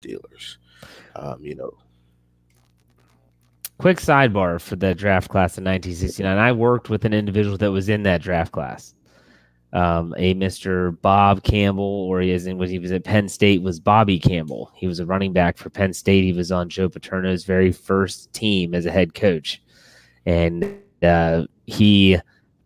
Steelers. Um, you know, quick sidebar for the draft class in 1969. I worked with an individual that was in that draft class. Um, a Mr. Bob Campbell, or he is in when he was at Penn State, was Bobby Campbell. He was a running back for Penn State. He was on Joe Paterno's very first team as a head coach, and uh, he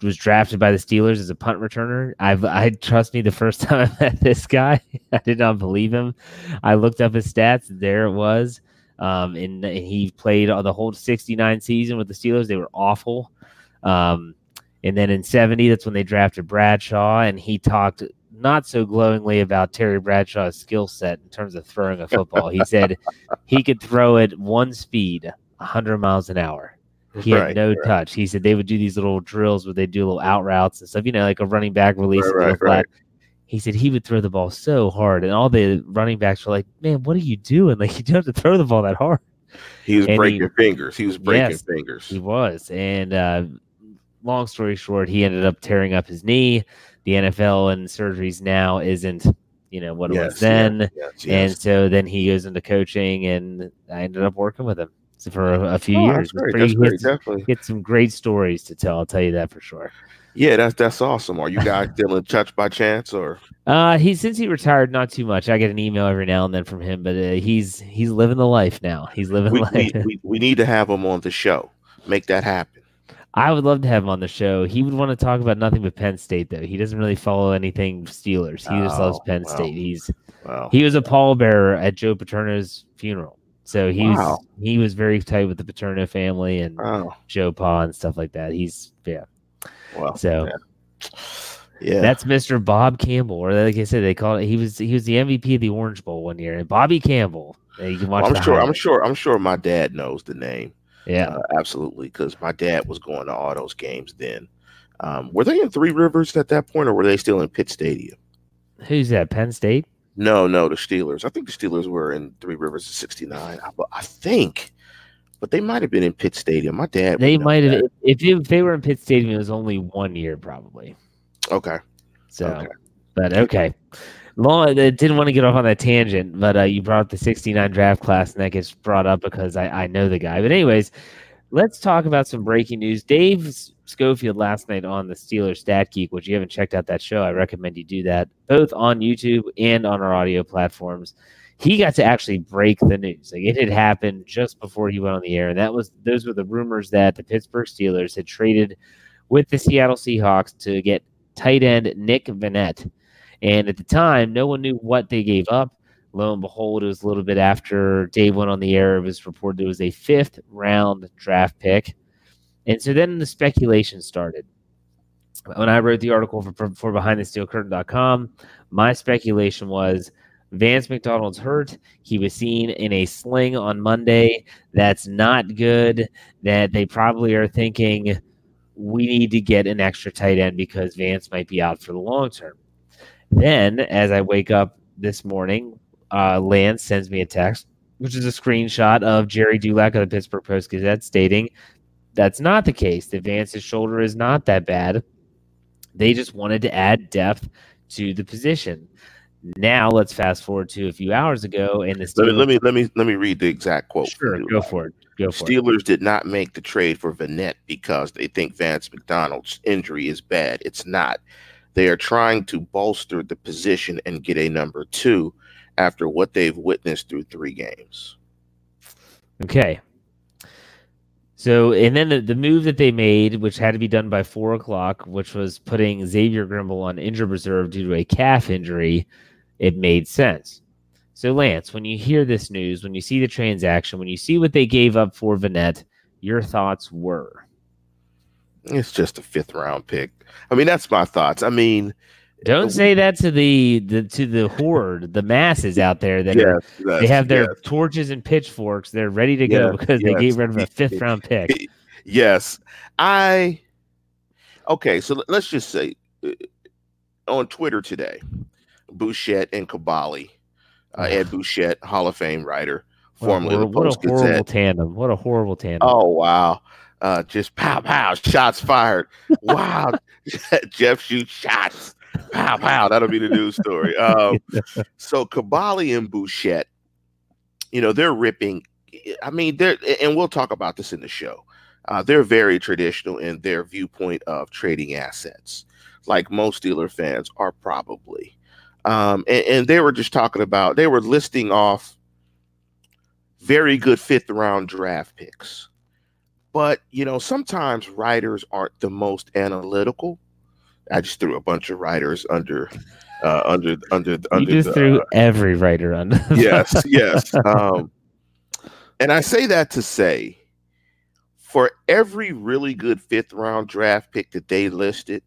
was drafted by the Steelers as a punt returner. I've I trust me, the first time I met this guy, I did not believe him. I looked up his stats. There it was. Um, and, and he played the whole 69 season with the Steelers. They were awful. Um, and then in 70, that's when they drafted Bradshaw, and he talked not so glowingly about Terry Bradshaw's skill set in terms of throwing a football. he said he could throw it one speed, 100 miles an hour. He had right, no right. touch. He said they would do these little drills where they do little out routes and stuff, you know, like a running back release. Right, right, He said he would throw the ball so hard, and all the running backs were like, "Man, what are you doing? Like you don't have to throw the ball that hard." He was and breaking he, fingers. He was breaking yes, fingers. He was, and uh, long story short, he ended up tearing up his knee. The NFL and surgeries now isn't, you know, what it yes, was then. Yes, yes, and so then he goes into coaching, and I ended up working with him for a, a few oh, years. Pretty, that's great, definitely. Get some great stories to tell. I'll tell you that for sure. Yeah, that's that's awesome. Are you guys still in touch by chance, or? Uh, he since he retired, not too much. I get an email every now and then from him, but uh, he's he's living the life now. He's living we, life. We, we, we need to have him on the show. Make that happen. I would love to have him on the show. He would want to talk about nothing but Penn State, though. He doesn't really follow anything Steelers. He oh, just loves Penn well, State. He's well. he was a pallbearer at Joe Paterno's funeral, so he wow. was he was very tight with the Paterno family and. Joe Pa and stuff like that. He's yeah. Well, so yeah. yeah. that's Mr. Bob Campbell, or like I said, they called it. He was he was the MVP of the Orange Bowl one year, and Bobby Campbell. You can watch. I'm sure. I'm sure. I'm sure. My dad knows the name. Yeah, uh, absolutely. Because my dad was going to all those games then. Um, were they in Three Rivers at that point, or were they still in Pitt Stadium? Who's that? Penn State? No, no, the Steelers. I think the Steelers were in Three Rivers in '69. I, I, think, but they might have been in Pitt Stadium. My dad. They might have. If, if they were in Pitt Stadium, it was only one year, probably. Okay. So, okay. but okay long, I didn't want to get off on that tangent, but uh, you brought up the 69 draft class, and that gets brought up because I, I know the guy. But, anyways, let's talk about some breaking news. Dave Schofield last night on the Steelers Stat Geek, which you haven't checked out that show, I recommend you do that both on YouTube and on our audio platforms. He got to actually break the news. Like it had happened just before he went on the air, and that was those were the rumors that the Pittsburgh Steelers had traded with the Seattle Seahawks to get tight end Nick Vannett and at the time, no one knew what they gave up. Lo and behold, it was a little bit after Dave went on the air. It was reported it was a fifth round draft pick. And so then the speculation started. When I wrote the article for, for BehindTheSteelCurtain.com, my speculation was Vance McDonald's hurt. He was seen in a sling on Monday. That's not good. That they probably are thinking we need to get an extra tight end because Vance might be out for the long term. Then, as I wake up this morning, uh, Lance sends me a text, which is a screenshot of Gerry Dulac of the Pittsburgh Post Gazette stating that's not the case. The Vance's shoulder is not that bad. They just wanted to add depth to the position. Now let's fast forward to a few hours ago, and the Steelers- let, me, let me let me read the exact quote. Sure, go for it. Go for Steelers it. did not make the trade for Vannett because they think Vance McDonald's injury is bad. It's not. They are trying to bolster the position and get a number two after what they've witnessed through three games. Okay. So, and then the, the move that they made, which had to be done by four o'clock, which was putting Xavier Grimble on injured reserve due to a calf injury, it made sense. So, Lance, when you hear this news, when you see the transaction, when you see what they gave up for Vannett, your thoughts were? It's just a fifth round pick. I mean, that's my thoughts. I mean, don't say that to the, the to the horde, the masses out there that yes, are, they have their yes. torches and pitchforks. They're ready to go yes, because they gave rid of a fifth round pick. Yes, I. Okay, so let's just say uh, on Twitter today, Bouchette and Kaboly, uh, Ed Bouchette, Hall of Fame writer, formerly what a, what a horrible tandem. What a horrible tandem. Oh wow uh, just pow pow, shots fired. Wow, Jeff shoots shots. Pow pow. That'll be the news story. Um, so Kaboly and Bouchette you know, they're ripping. I mean, they're and we'll talk about this in the show. Uh, they're very traditional in their viewpoint of trading assets, like most dealer fans are probably. Um, and, and they were just talking about they were listing off very good fifth round draft picks. But you know, sometimes writers aren't the most analytical. I just threw a bunch of writers under uh, under under under. You just the, threw uh, every writer under. yes, yes. Um, and I say that to say, for every really good fifth round draft pick that they listed,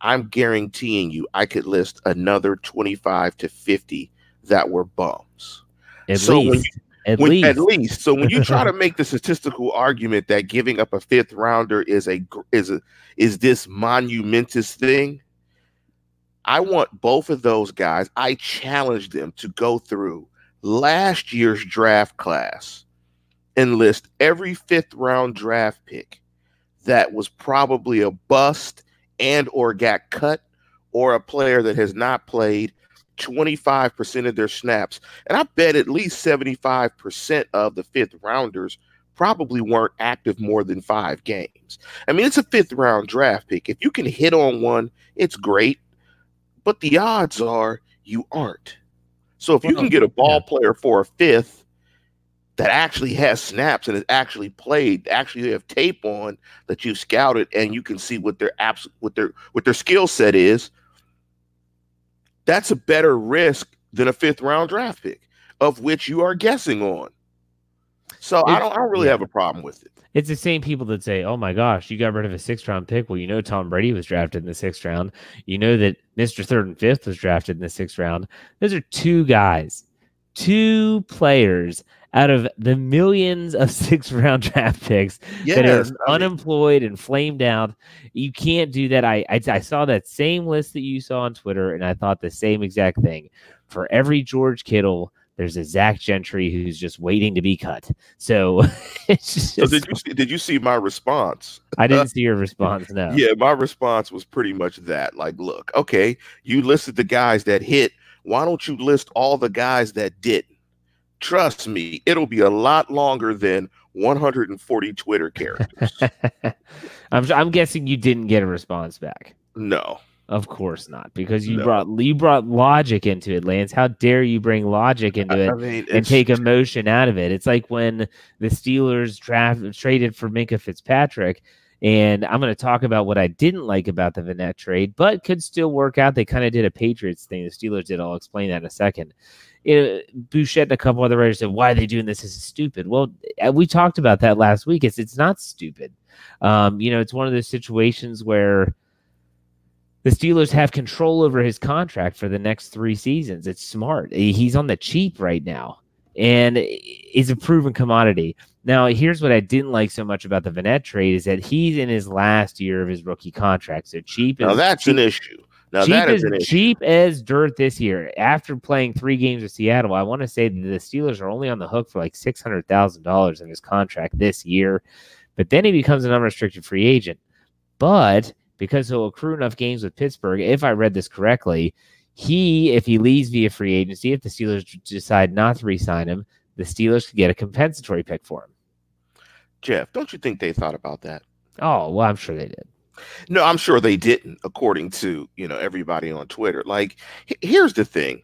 I'm guaranteeing you, I could list another 25 to 50 that were bums. At So when least. At When- least. at least. So when you try to make the statistical argument that giving up a fifth rounder is a is a is this monumentous thing, I want both of those guys. I challenge them to go through last year's draft class and list every fifth round draft pick that was probably a bust and or got cut or a player that has not played 25% of their snaps and I bet at least 75% of the fifth rounders probably weren't active more than five games. I mean, it's a fifth round draft pick. If you can hit on one, it's great. But the odds are you aren't. So if you can get a ball player for a fifth that actually has snaps and has actually played, actually have tape on that you've scouted and you can see what their abs- what their what their skill set is, that's a better risk than a fifth round draft pick, of which you are guessing on. So I don't I don't really yeah. have a problem with it. It's the same people that say, "Oh my gosh, you got rid of a sixth round pick." Well, you know Tom Brady was drafted in the sixth round. You know that Mister Third and Fifth was drafted in the sixth round. Those are two guys, two players out of the millions of six round draft picks that are Yes, I mean, unemployed and flamed out. You can't do that. I, I I saw that same list that you saw on Twitter, and I thought the same exact thing. For every George Kittle, there's a Zach Gentry who's just waiting to be cut. So it's just so did you see, did you see my response? I didn't see your response. No. Yeah, my response was pretty much that. Like, look, okay, you listed the guys that hit. Why don't you list all the guys that didn't? Trust me, it'll be a lot longer than 140 Twitter characters. I'm I'm guessing you didn't get a response back. no. Of course not, because you No. brought you brought logic into it, Lance. How dare you bring logic into it I mean, and take emotion out of it? It's like when the Steelers draft traded for Minkah Fitzpatrick. And I'm going to talk about what I didn't like about the Vannett trade, but could still work out. They kind of did a Patriots thing. The Steelers did. I'll explain that in a second. It, Bouchette and a couple other writers said, "Why are they doing this? This is stupid." Well, uh, we talked about that last week. It's it's not stupid. Um, you know, it's one of those situations where the Steelers have control over his contract for the next three seasons. It's smart. He's on the cheap right now, and is a proven commodity. Now, here's what I didn't like so much about the Vannett trade is that he's in his last year of his rookie contract. So cheap now is that's cheap, an issue. Now cheap that as is an issue. cheap as dirt this year. After playing three games with Seattle, I want to say that the Steelers are only on the hook for like six hundred thousand dollars in his contract this year. But then he becomes an unrestricted free agent. But because he'll accrue enough games with Pittsburgh, if I read this correctly, he, if he leaves via free agency, if the Steelers decide not to re-sign him, the Steelers could get a compensatory pick for him. Jeff, don't you think they thought about that? Oh, well, I'm sure they did. No, I'm sure they didn't, according to you know everybody on Twitter. Like, h- here's the thing: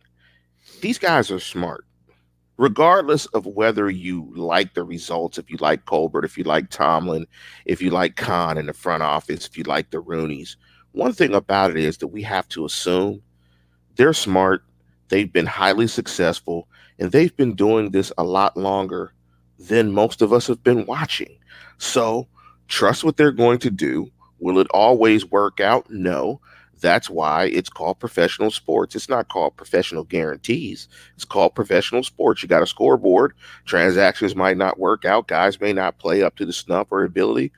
these guys are smart, regardless of whether you like the results. If you like Colbert, if you like Tomlin, if you like Khan in the front office, if you like the Roonies. One thing about it is that we have to assume they're smart. They've been highly successful, and they've been doing this a lot longer than most of us have been watching. So trust what they're going to do. Will it always work out? No. That's why it's called professional sports. It's not called professional guarantees. It's called professional sports. You got a scoreboard. Transactions might not work out. Guys may not play up to the snuff or ability.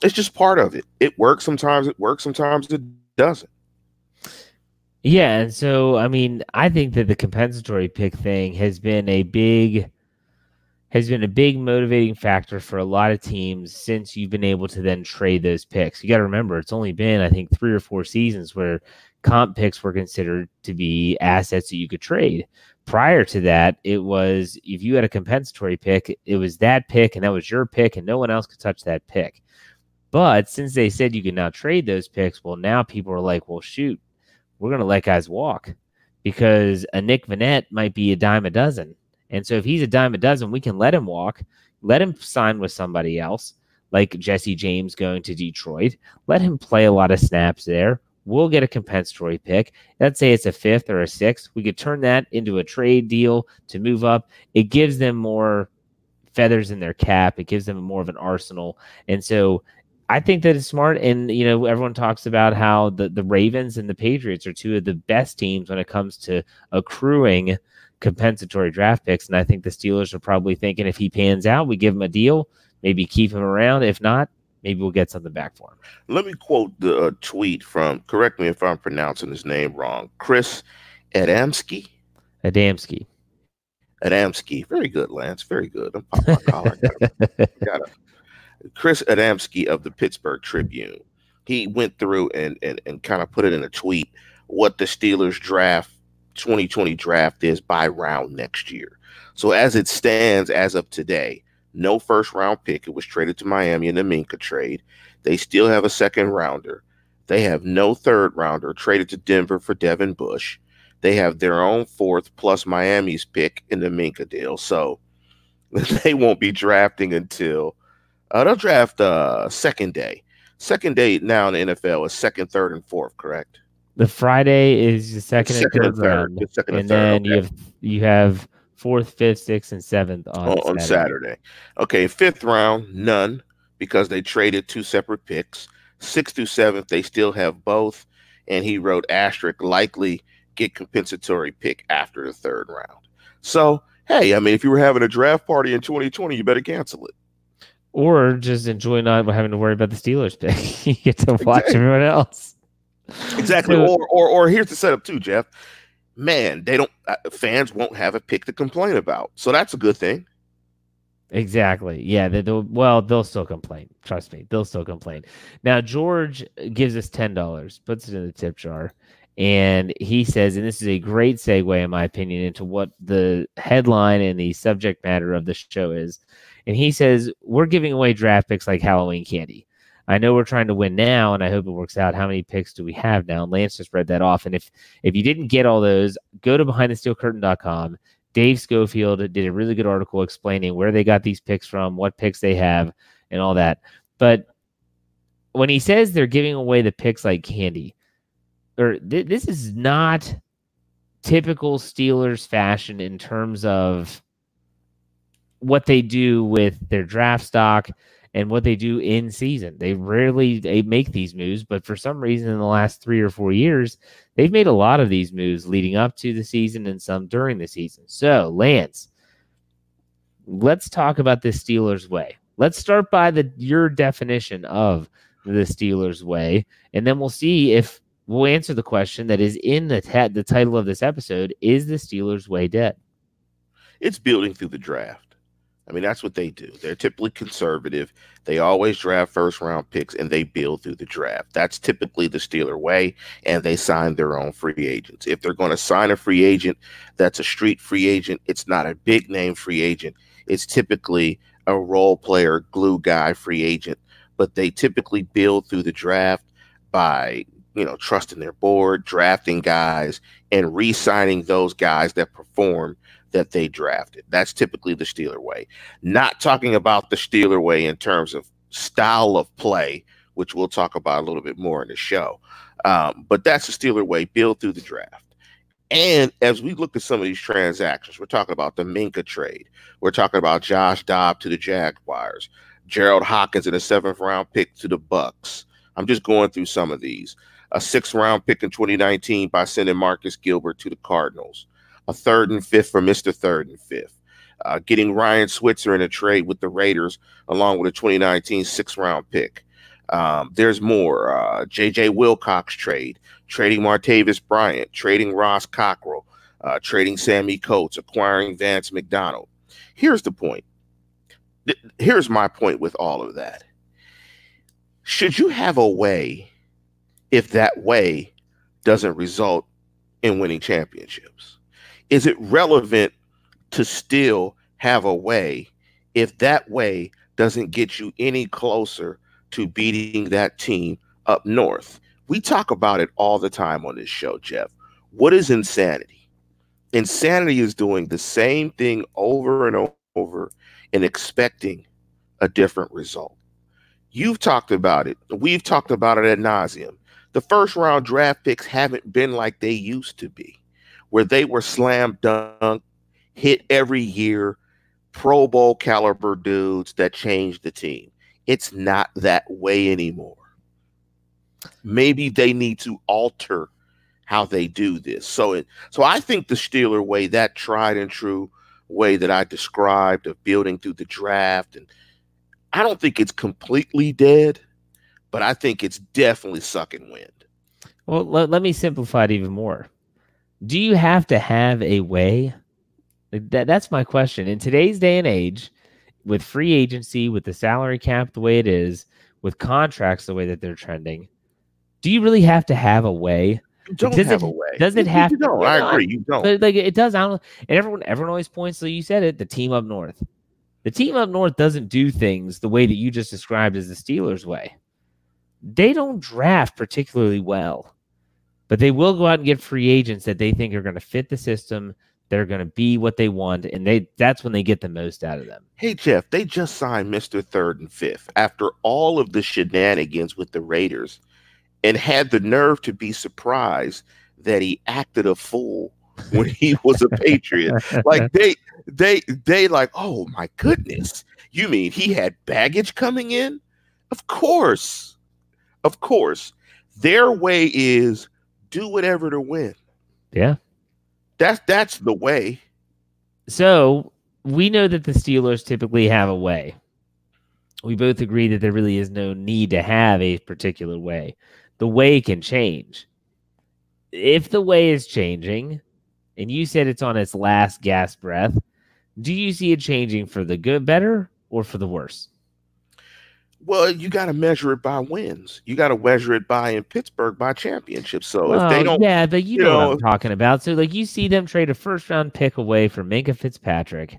It's just part of it. It works sometimes. It works sometimes. It doesn't. Yeah, and so I mean, I think that the compensatory pick thing has been a big has been a big motivating factor for a lot of teams since you've been able to then trade those picks. You got to remember it's only been I think 3 or 4 seasons where comp picks were considered to be assets that you could trade. Prior to that, it was if you had a compensatory pick, it was that pick and that was your pick, and no one else could touch that pick. But since they said you could now trade those picks, well, now people are like, well, shoot, we're going to let guys walk because a Nick Vannett might be a dime a dozen. And so if he's a dime a dozen, we can let him walk, let him sign with somebody else, like Jesse James going to Detroit. Let him play a lot of snaps there. We'll get a compensatory pick. Let's say it's a fifth or a sixth. We could turn that into a trade deal to move up. It gives them more feathers in their cap. It gives them more of an arsenal. And so I think that it's smart. And, you know, everyone talks about how the, the Ravens and the Patriots are two of the best teams when it comes to accruing compensatory draft picks. And I think the Steelers are probably thinking if he pans out, we give him a deal, maybe keep him around. If not, maybe we'll get something back for him. Let me quote the uh, tweet from, correct me if I'm pronouncing his name wrong, Chris Adamski. Adamski. Adamski. Very good, Lance. Very good. I'm popping my collar. Got it. Chris Adamski of the Pittsburgh Tribune. He went through and, and, and kind of put it in a tweet what the Steelers draft 2020 draft is by round next year. So as it stands as of today, no first round pick. It was traded to Miami in the Minkah trade. They still have a second rounder. They have no third rounder traded to Denver for Devin Bush. They have their own fourth plus Miami's pick in the Minkah deal. So they won't be drafting until uh, they'll draft uh, second day. Second day now in the NFL is second, third, and fourth, correct? The Friday is the second, second and third, second and, and then okay. you have you have fourth, fifth, sixth, and seventh on, oh, on Saturday. Saturday. Okay, fifth round, none because they traded two separate picks. Sixth through seventh, they still have both. And he wrote asterisk likely get compensatory pick after the third round. So hey, I mean, if you were having a draft party in 2020, you better cancel it or just enjoy not having to worry about the Steelers pick. you get to watch exactly. everyone else. Exactly. So, or, or or here's the setup too, Jeff. Man, they don't uh, fans won't have a pick to complain about, so that's a good thing. Exactly. Yeah. They, will well, they'll still complain. Trust me, they'll still complain. Now George gives us ten dollars, puts it in the tip jar, and he says, and this is a great segue, in my opinion, into what the headline and the subject matter of the show is. And he says, We're giving away draft picks like Halloween candy. I know we're trying to win now, and I hope it works out. How many picks do we have now? And Lance just read that off. And if if you didn't get all those, go to behindthesteelcurtain.com. Dave Schofield did a really good article explaining where they got these picks from, what picks they have, and all that. But when he says they're giving away the picks like candy, or th- this is not typical Steelers fashion in terms of what they do with their draft stock and what they do in season. They rarely they make these moves, but for some reason in the last 3 or 4 years, they've made a lot of these moves leading up to the season and some during the season. So, Lance, let's talk about the Steelers way. Let's start by the your definition of the Steelers way, and then we'll see if we'll answer the question that is in the the title of this episode: Is the Steelers way dead? It's building through the draft. I mean, that's what they do. They're typically conservative. They always draft first round picks and they build through the draft. That's typically the Steeler way, and they sign their own free agents. If they're going to sign a free agent that's a street free agent, it's not a big name free agent. It's typically a role player, glue guy free agent, but they typically build through the draft by you know trusting their board, drafting guys, and re-signing those guys that perform that they drafted. That's typically the Steeler way. Not talking about the Steeler way in terms of style of play, which we'll talk about a little bit more in the show. Um, but that's the Steeler way, build through the draft. And as we look at some of these transactions, we're talking about the Minkah trade. We're talking about Josh Dobb to the Jaguars, Jerald Hawkins in a seventh round pick to the Bucks. I'm just going through some of these. A sixth round pick in 2019 by sending Marcus Gilbert to the Cardinals a third and fifth for Mr. Third and Fifth. Uh, getting Ryan Switzer in a trade with the Raiders, along with a 2019 six round pick. Um, there's more. Uh, J.J. Wilcox trade, trading Martavis Bryant, trading Ross Cockrell, uh, trading Sammy Coates, acquiring Vance McDonald. Here's the point. Th- here's my point with all of that. Should you have a way, if that way doesn't result in winning championships? Is it relevant to still have a way if that way doesn't get you any closer to beating that team up north? We talk about it all the time on this show, Jeff. What is insanity? Insanity is doing the same thing over and over and expecting a different result. You've talked about it. We've talked about it at nauseum. The first round draft picks haven't been like they used to be, where they were slam dunk, hit every year, Pro Bowl caliber dudes that changed the team. It's not that way anymore. Maybe they need to alter how they do this. So it, so I think the Steeler way, that tried and true way that I described of building through the draft, and I don't think it's completely dead, but I think it's definitely sucking wind. Well, let, let me simplify it even more. Do you have to have a way? That, that's my question. In today's day and age, with free agency, with the salary cap the way it is, with contracts the way that they're trending, do you really have to have a way? You don't does have it, a way. Does it have you to? don't. I agree. You don't. But like it does. I don't. And everyone, everyone always points. So you said it. The team up north. The team up north doesn't do things the way that you just described as the Steelers' way. They don't draft particularly well, but they will go out and get free agents that they think are going to fit the system. They're going to be what they want, and they that's when they get the most out of them. Hey Jeff, they just signed Mr. Third and Fifth after all of the shenanigans with the Raiders and had the nerve to be surprised that he acted a fool when he was a Patriot. Like they they they like, oh my goodness. You mean he had baggage coming in? Of course. Of course. Their way is do whatever to win. Yeah. That's that's the way. So we know that the Steelers typically have a way. We both agree that there really is no need to have a particular way. The way can change. If the way is changing, and you said it's on its last gasp breath, do you see it changing for the good, better, or for the worse? Well, you got to measure it by wins. You got to measure it by in Pittsburgh by championships. So if they don't, yeah, but you, you know, what I'm talking about. So, like, you see them trade a first round pick away for Minkah Fitzpatrick.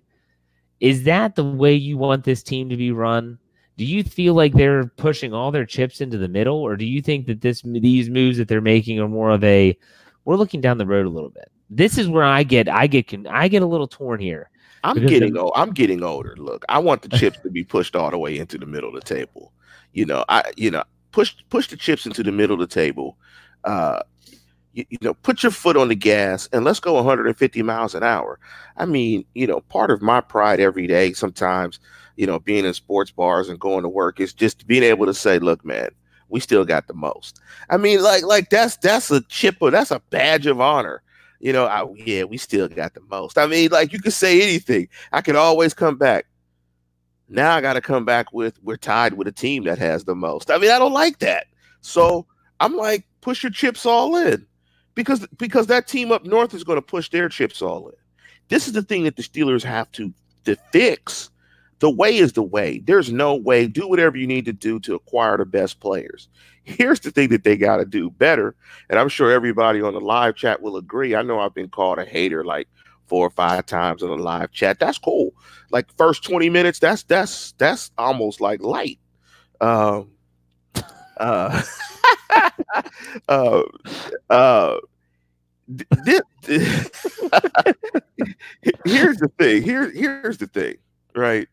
Is that the way you want this team to be run? Do you feel like they're pushing all their chips into the middle, or do you think that this these moves that they're making are more of a we're looking down the road a little bit? This is where I get I get con- I get a little torn here. I'm getting old. I'm getting older. Look, I want the chips to be pushed all the way into the middle of the table. You know, I you know push push the chips into the middle of the table. Uh, you, you know, put your foot on the gas and let's go 150 miles an hour. I mean, you know, part of my pride every day, sometimes, you know, being in sports bars and going to work is just being able to say, look, man, we still got the most. I mean, like, like that's that's a chip or that's a badge of honor. You know, I, yeah, we still got the most. I mean, like you could say anything. I can always come back. Now I got to come back with we're tied with a team that has the most. I mean, I don't like that. So I'm like, push your chips all in, because because that team up north is going to push their chips all in. This is the thing that the Steelers have to to fix. The way is the way. There's no way. Do whatever you need to do to acquire the best players. Here's the thing that they got to do better, and I'm sure everybody on the live chat will agree. I know I've been called a hater like four or five times on the live chat. That's cool. Like first 20 minutes, that's that's that's almost like light. Um uh uh uh th- th- here's the thing. Here, here's the thing, right?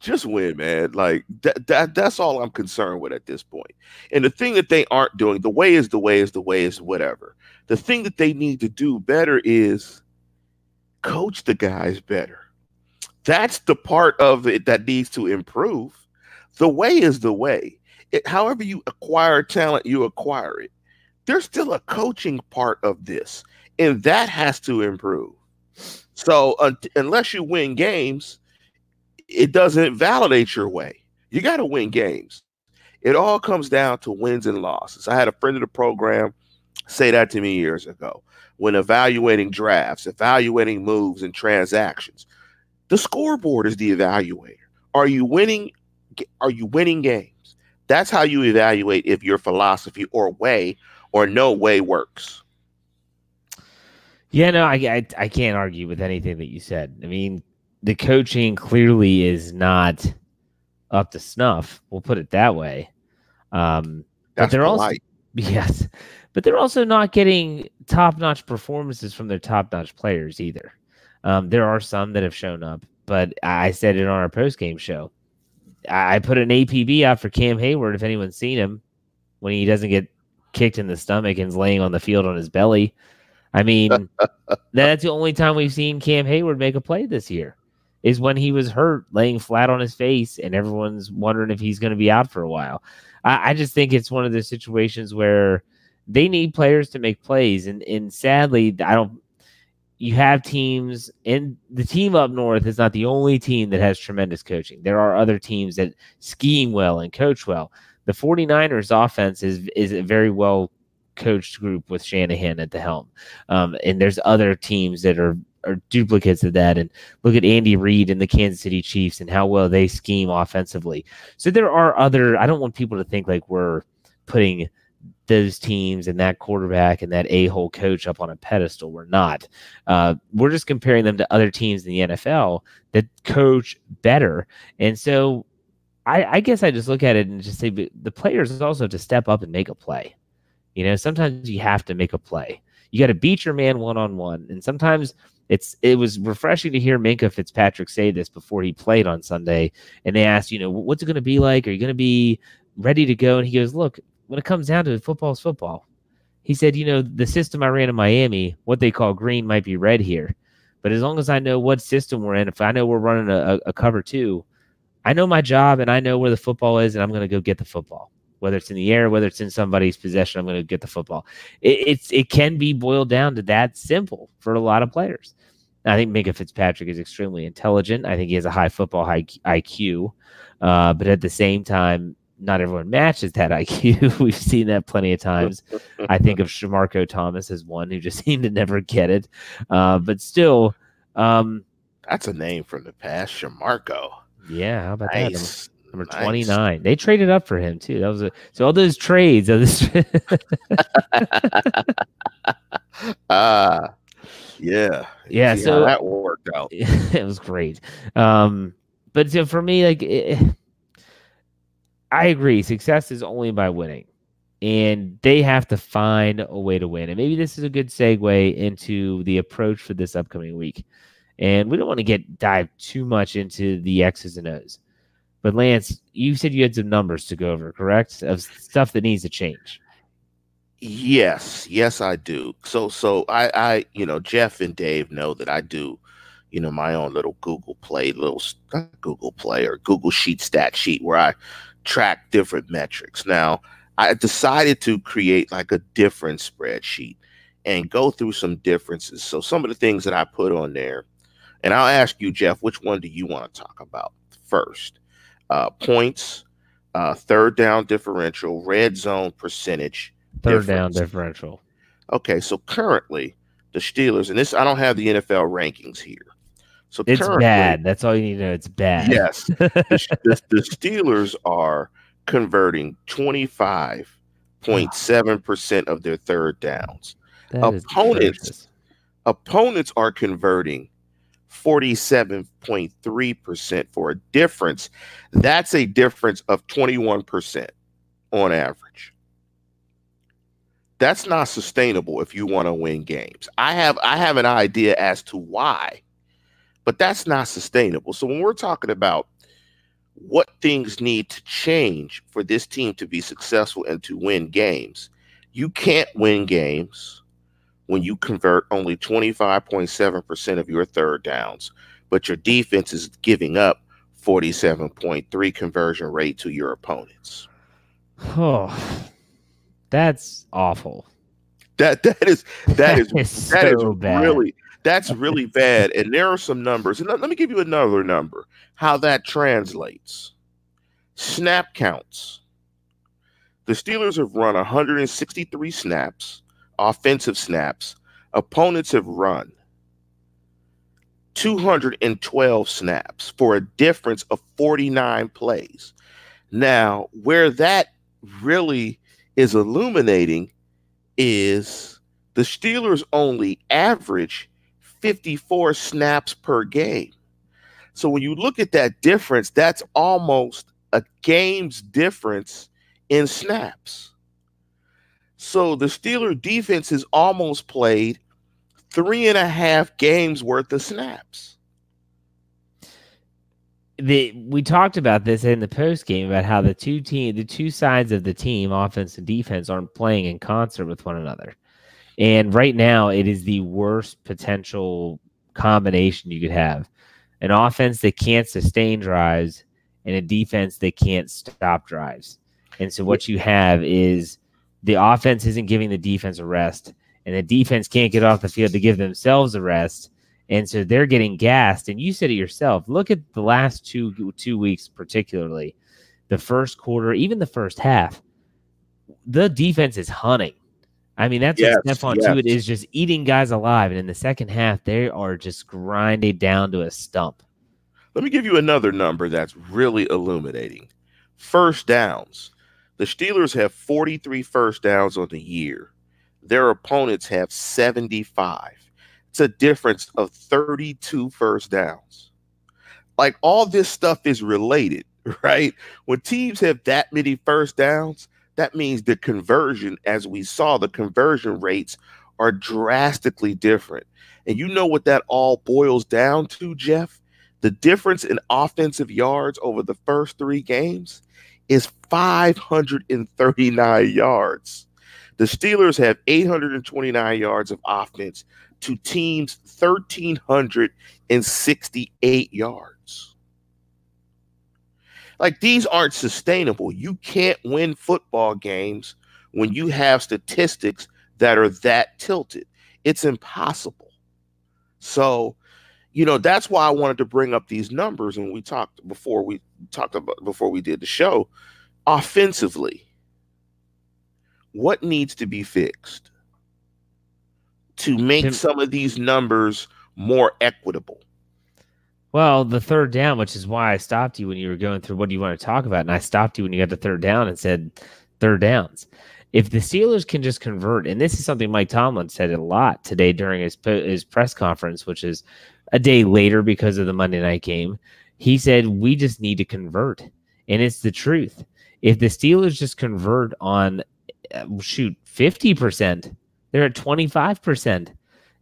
Just win, man. Like that, that that's all I'm concerned with at this point. And the thing that they aren't doing, the way is the way is the way is whatever. The thing that they need to do better is coach the guys better. That's the part of it that needs to improve. The way is the way. It, however you acquire talent, you acquire it. There's still a coaching part of this, and that has to improve. So un- unless you win games, it doesn't validate your way. You got to win games. It all comes down to wins and losses. I had a friend of the program say that to me years ago when evaluating drafts, evaluating moves and transactions. The scoreboard is the evaluator. Are you winning? Are you winning games? That's how you evaluate if your philosophy or way or no way works. Yeah, no, I, I, I can't argue with anything that you said. I mean, the coaching clearly is not up to snuff. We'll put it that way. Um, but they're also yes, but they're also not getting top notch performances from their top notch players either. Um, there are some that have shown up, but I said it on our post game show. I I put an APB out for Cam Heyward. If anyone's seen him, when he doesn't get kicked in the stomach and's laying on the field on his belly. I mean, that's the only time we've seen Cam Heyward make a play this year is when he was hurt, laying flat on his face, and everyone's wondering if he's going to be out for a while. I, I just think it's one of those situations where they need players to make plays, and and sadly, I don't. You have teams, and the team up north is not the only team that has tremendous coaching. There are other teams that skiing well and coach well. The 49ers offense is is a very well coached group with Shanahan at the helm. Um, and there's other teams that are are duplicates of that. And look at Andy Reid and the Kansas City Chiefs and how well they scheme offensively. So there are other. I don't want people to think like we're putting those teams and that quarterback and that a hole coach up on a pedestal. We're not. Uh, we're just comparing them to other teams in the NFL that coach better. And so I, I guess I just look at it and just say the players also have to step up and make a play. You know, sometimes you have to make a play. You got to beat your man one on one, and sometimes it's it was refreshing to hear Minkah Fitzpatrick say this before he played on Sunday. And they asked, you know, what's it going to be like? Are you going to be ready to go? And he goes, look, when it comes down to it, football is football. He said, you know, the system I ran in Miami, what they call green might be red here, but as long as I know what system we're in, if I know we're running a, a cover two, I know my job and I know where the football is, and I'm going to go get the football whether it's in the air, whether it's in somebody's possession, I'm going to get the football. It, it's it can be boiled down to that simple for a lot of players. I think Minkah Fitzpatrick is extremely intelligent. I think he has a high football high IQ, uh, but at the same time, not everyone matches that IQ. We've seen that plenty of times. I think of Shamarko Thomas as one who just seemed to never get it, uh, but still. Um, That's a name from the past, Shamarko. Yeah, how about that? Number Nice. 29. They traded up for him too. That was a so all those trades of this Ah, yeah. Yeah, See so- that worked out. it was great. Um but so for me like it, I agree success is only by winning. And they have to find a way to win. And maybe this is a good segue into the approach for this upcoming week. And we don't want to get dive too much into the X's and O's. But Lance, you said you had some numbers to go over, correct? Of stuff that needs to change. Yes, yes, I do. So, so I, I, you know, Jeff and Dave know that I do, you know, my own little Google Play, little Google Play or Google Sheet stat sheet where I track different metrics. Now, I decided to create like a different spreadsheet and go through some differences. So, some of the things that I put on there, and I'll ask you, Jeff, which one do you want to talk about first? Uh, points, uh, third down differential, red zone percentage. Third down differential. Okay, so currently the Steelers, and this I don't have the NFL rankings here. So It's bad. That's all you need to know. It's bad. Yes, the, the, the Steelers are converting twenty five point seven percent of their third downs. That Opponents. Opponents are converting forty seven point three percent for a difference. That's a difference of twenty one percent on average. That's not sustainable if you want to win games. I have I have an idea as to why, but that's not sustainable. So when we're talking about what things need to change for this team to be successful and to win games, you can't win games when you convert only 25.7% of your third downs, but your defense is giving up 47.3 conversion rate to your opponents. Oh, that's awful. That that is that is that is so bad. really that's really bad and there are some numbers and let, let me give you another number how that translates snap counts the steelers have run 163 snaps offensive snaps opponents have run 212 snaps for a difference of 49 plays now where that really is illuminating is the Steelers only average 54 snaps per game. So when you look at that difference, that's almost a game's difference in snaps. So the Steeler defense has almost played three and a half games worth of snaps. The, we talked about this in the post game about how the two team the two sides of the team offense and defense aren't playing in concert with one another. And right now it is the worst potential combination you could have. An offense that can't sustain drives and a defense that can't stop drives. And so what you have is the offense isn't giving the defense a rest and the defense can't get off the field to give themselves a rest and so they're getting gassed. And you said it yourself. Look at the last two two weeks, particularly the first quarter, even the first half. The defense is hunting. I mean, that's yes, what Stephon yes. Tuitt is just eating guys alive. And in the second half, they are just grinding down to a stump. Let me give you another number that's really illuminating. First downs. The Steelers have 43 first downs on the year. Their opponents have 75. It's a difference of 32 first downs. Like all this stuff is related, right? When teams have that many first downs, that means the conversion, as we saw, the conversion rates are drastically different. And you know what that all boils down to, Jeff? The difference in offensive yards over the first three games is 539 yards. The Steelers have 829 yards of offense to teams 1,368 yards. Like these aren't sustainable. You can't win football games when you have statistics that are that tilted. It's impossible. So, you know, that's why I wanted to bring up these numbers and we talked before we talked about before we did the show. Offensively, what needs to be fixed? to make some of these numbers more equitable? Well, the third down, which is why I stopped you when you were going through what do you want to talk about, and I stopped you when you got to third down and said third downs. If the Steelers can just convert, and this is something Mike Tomlin said a lot today during his his press conference, which is a day later because of the Monday night game, he said we just need to convert, and it's the truth. If the Steelers just convert on uh, shoot fifty percent they're at 25%.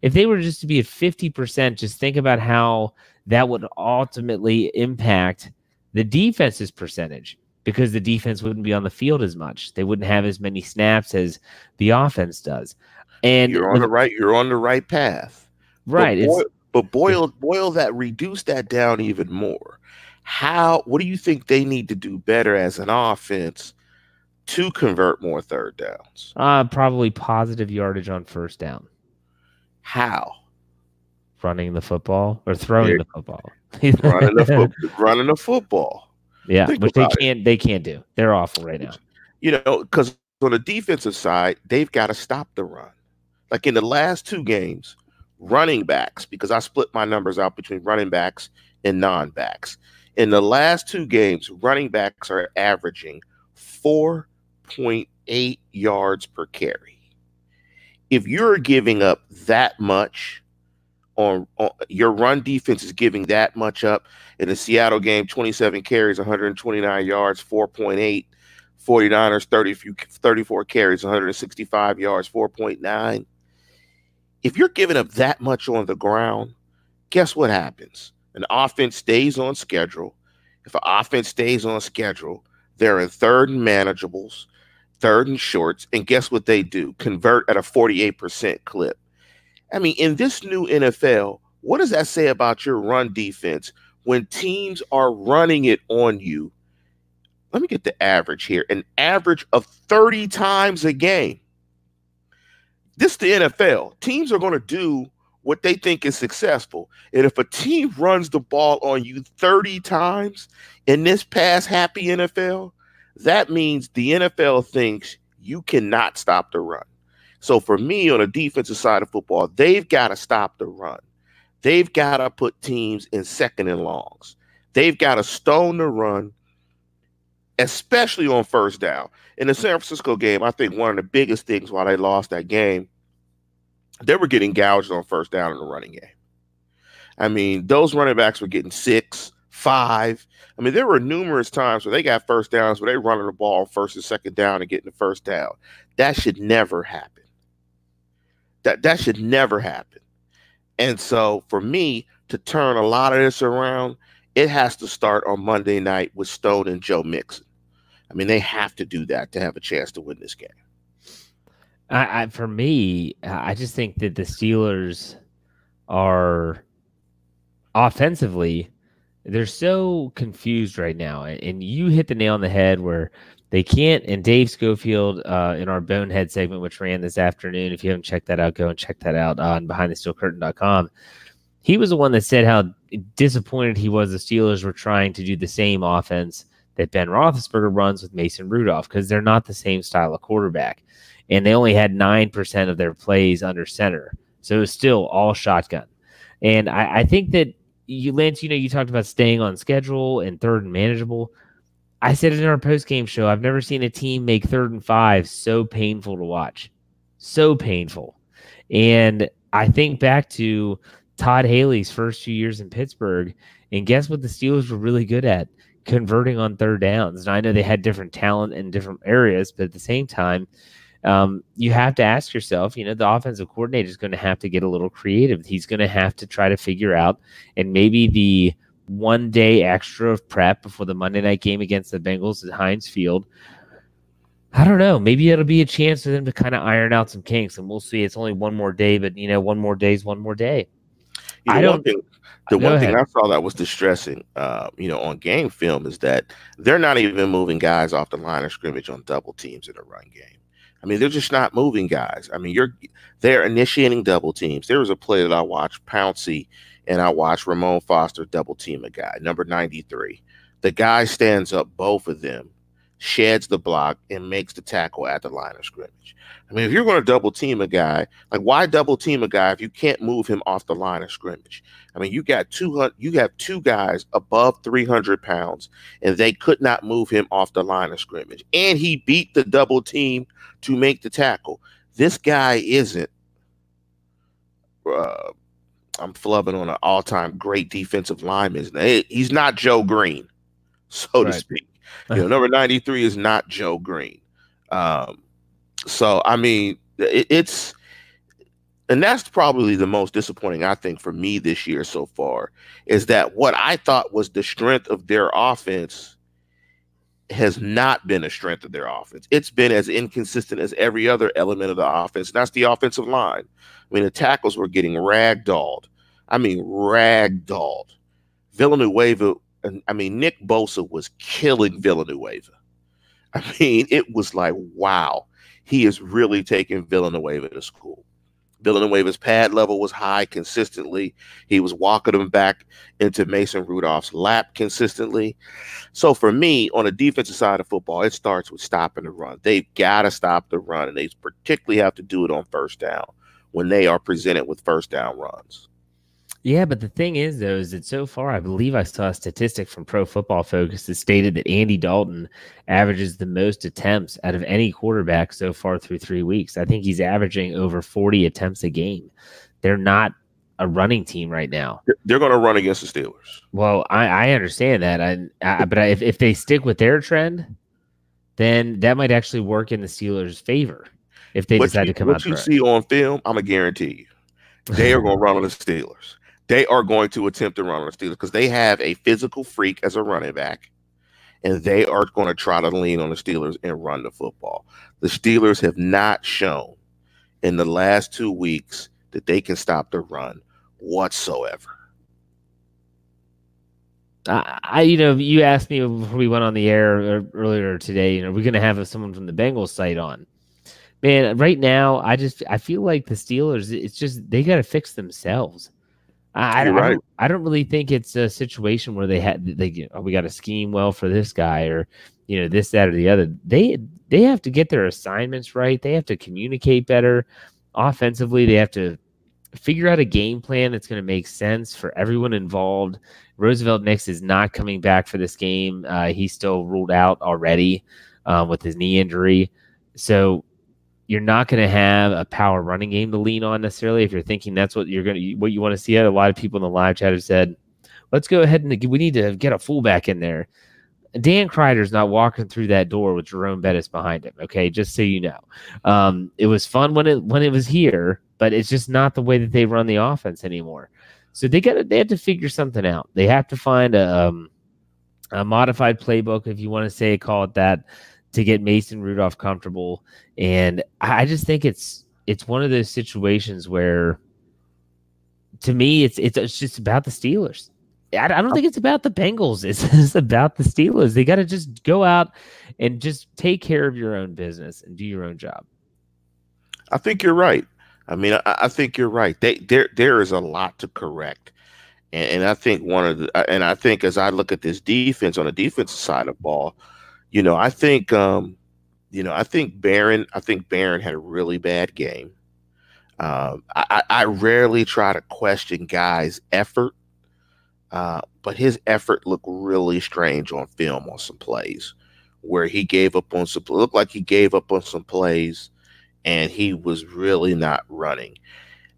If they were just to be at 50%, just think about how that would ultimately impact the defense's percentage because the defense wouldn't be on the field as much. They wouldn't have as many snaps as the offense does. And you're on the right, you're on the right path. Right. But boil, but boil boil that, reduce that down even more. How what do you think they need to do better as an offense to convert more third downs? Uh, probably positive yardage on first down. How? Running the football or throwing the football. running, the fo- running the football. Yeah, Think which they can't. It. They can't do. They're awful right now. You know, because on the defensive side, they've got to stop the run. Like in the last two games, running backs, because I split my numbers out between running backs and non-backs. In the last two games, running backs are averaging 4.8 yards per carry. If you're giving up that much on, on, your run defense is giving that much up in the Seattle game 27 carries 129 yards 4.8 49ers 30 34 carries 165 yards 4.9 if you're giving up that much on the ground guess what happens an offense stays on schedule if an offense stays on schedule they're in third and manageables third and shorts, and guess what they do? Convert at a 48% clip. I mean, in this new NFL, what does that say about your run defense when teams are running it on you? Let me get the average here an average of 30 times a game. This is the NFL. Teams are going to do what they think is successful. And if a team runs the ball on you 30 times in this pass happy NFL, that means the NFL thinks you cannot stop the run. So for me, on the defensive side of football, they've got to stop the run. They've got to put teams in second and longs. They've got to stone the run. Especially on first down. In the mm-hmm. San Francisco game, I think one of the biggest things why they lost that game, they were getting gouged on first down in the running game. I mean, those running backs were getting six, five. I mean, there were numerous times where they got first downs where they running the ball first and second down and getting the first down. That should never happen. That that should never happen. And so for me to turn a lot of this around, it has to start on Monday night with Stone and Joe Mixon. I mean, they have to do that to have a chance to win this game. I, I for me, I just think that the Steelers are offensively they're so confused right now and you hit the nail on the head where they can't and dave schofield uh, in our bonehead segment which ran this afternoon if you haven't checked that out go and check that out on behindthesteelcurtain.com he was the one that said how disappointed he was the steelers were trying to do the same offense that ben roethlisberger runs with mason rudolph because they're not the same style of quarterback and they only had 9% of their plays under center so it was still all shotgun and I, I think that you Lance, you know, you talked about staying on schedule and third and manageable. I said it in our post game show. I've never seen a team make third and five so painful to watch. So painful. And I think back to Todd Haley's first few years in Pittsburgh. And guess what the Steelers were really good at? Converting on third downs. And I know they had different talent in different areas, but at the same time, um, you have to ask yourself, you know, the offensive coordinator is going to have to get a little creative. He's going to have to try to figure out, and maybe the one day extra of prep before the Monday night game against the Bengals at Heinz Field. I don't know. Maybe it'll be a chance for them to kind of iron out some kinks, and we'll see. It's only one more day, but you know, one more day is one more day. I don't. Thing, the one thing I saw that was distressing, uh, you know, on game film is that they're not even moving guys off the line of scrimmage on double teams in a run game. I mean, they're just not moving guys. I mean, you're they're initiating double teams. There was a play that I watched, Pouncey and I watched Ramon Foster double team a guy, number 93. The guy stands up both of them, sheds the block, and makes the tackle at the line of scrimmage. I mean, if you're going to double team a guy, like why double team a guy if you can't move him off the line of scrimmage? I mean, you got 200, you have two guys above 300 pounds, and they could not move him off the line of scrimmage. And he beat the double team to make the tackle. This guy isn't. Uh, I'm flubbing on an all-time great defensive lineman. He's not Joe Greene, so right. to speak. You know, number 93 is not Joe Greene. Um, so I mean, it, it's and that's probably the most disappointing I think for me this year so far is that what I thought was the strength of their offense has not been a strength of their offense. It's been as inconsistent as every other element of the offense. That's the offensive line. I mean, the tackles were getting ragdolled. I mean, ragdolled. Villanueva, I mean, Nick Bosa was killing mm-hmm. Villanueva. I mean, it was like, wow he is really taking Villanueva to school. Villanueva's pad level was high consistently. He was walking them back into Mason Rudolph's lap consistently. So for me, on the defensive side of football, it starts with stopping the run. They've got to stop the run, and they particularly have to do it on first down when they are presented with first down runs. Yeah, but the thing is, though, is that so far, I believe I saw a statistic from Pro Football Focus that stated that Andy Dalton averages the most attempts out of any quarterback so far through three weeks. I think he's averaging over 40 attempts a game. They're not a running team right now. They're going to run against the Steelers. Well, I, I understand that. I, I but I, if, if they stick with their trend, then that might actually work in the Steelers' favor if they what decide you, to come what out. What you see on film, I'm going to guarantee you, they are going to run on the Steelers they are going to attempt to run on the Steelers because they have a physical freak as a running back, and they are going to try to lean on the Steelers and run the football. The Steelers have not shown in the last two weeks that they can stop the run whatsoever. I, you know, you asked me before we went on the air er, earlier today. You know, we're going to have someone from the Bengals site on. Man, right now, I just I feel like the Steelers. It's just they got to fix themselves. I, I, right. Don't, I don't really think it's a situation where they had they oh, we got to scheme well for this guy or you know this that or the other. They they have to get their assignments right. They have to communicate better offensively. They have to figure out a game plan that's going to make sense for everyone involved. Roosevelt Nix is not coming back for this game. Uh, he's still ruled out already um, with his knee injury. So you're not going to have a power running game to lean on necessarily. If you're thinking that's what you're going to, what you want to see, a lot of people in the live chat have said, let's go ahead and we need to get a fullback in there. Dan Kreider's not walking through that door with Jerome Bettis behind him. Okay, just so you know, um, it was fun when it when it was here, but it's just not the way that they run the offense anymore. So they got they have to figure something out. They have to find a um, a modified playbook, if you want to say call it that, to get Mason Rudolph comfortable. And I just think it's it's one of those situations where, to me, it's it's, it's just about the Steelers. I, I don't think it's about the Bengals. It's, about the Steelers. They got to just go out and just take care of your own business and do your own job. I think you're right. I mean, I, I think you're right. They, there there is a lot to correct, and, and, I think one of the and I think as I look at this defense on the defensive side of ball, you know, I think um, you know, I think Barron. I think Barron had a really bad game. Um, I, I rarely try to question guys' effort uh, but his effort looked really strange on film on some plays where he gave up on some looked like he gave up on some plays and he was really not running.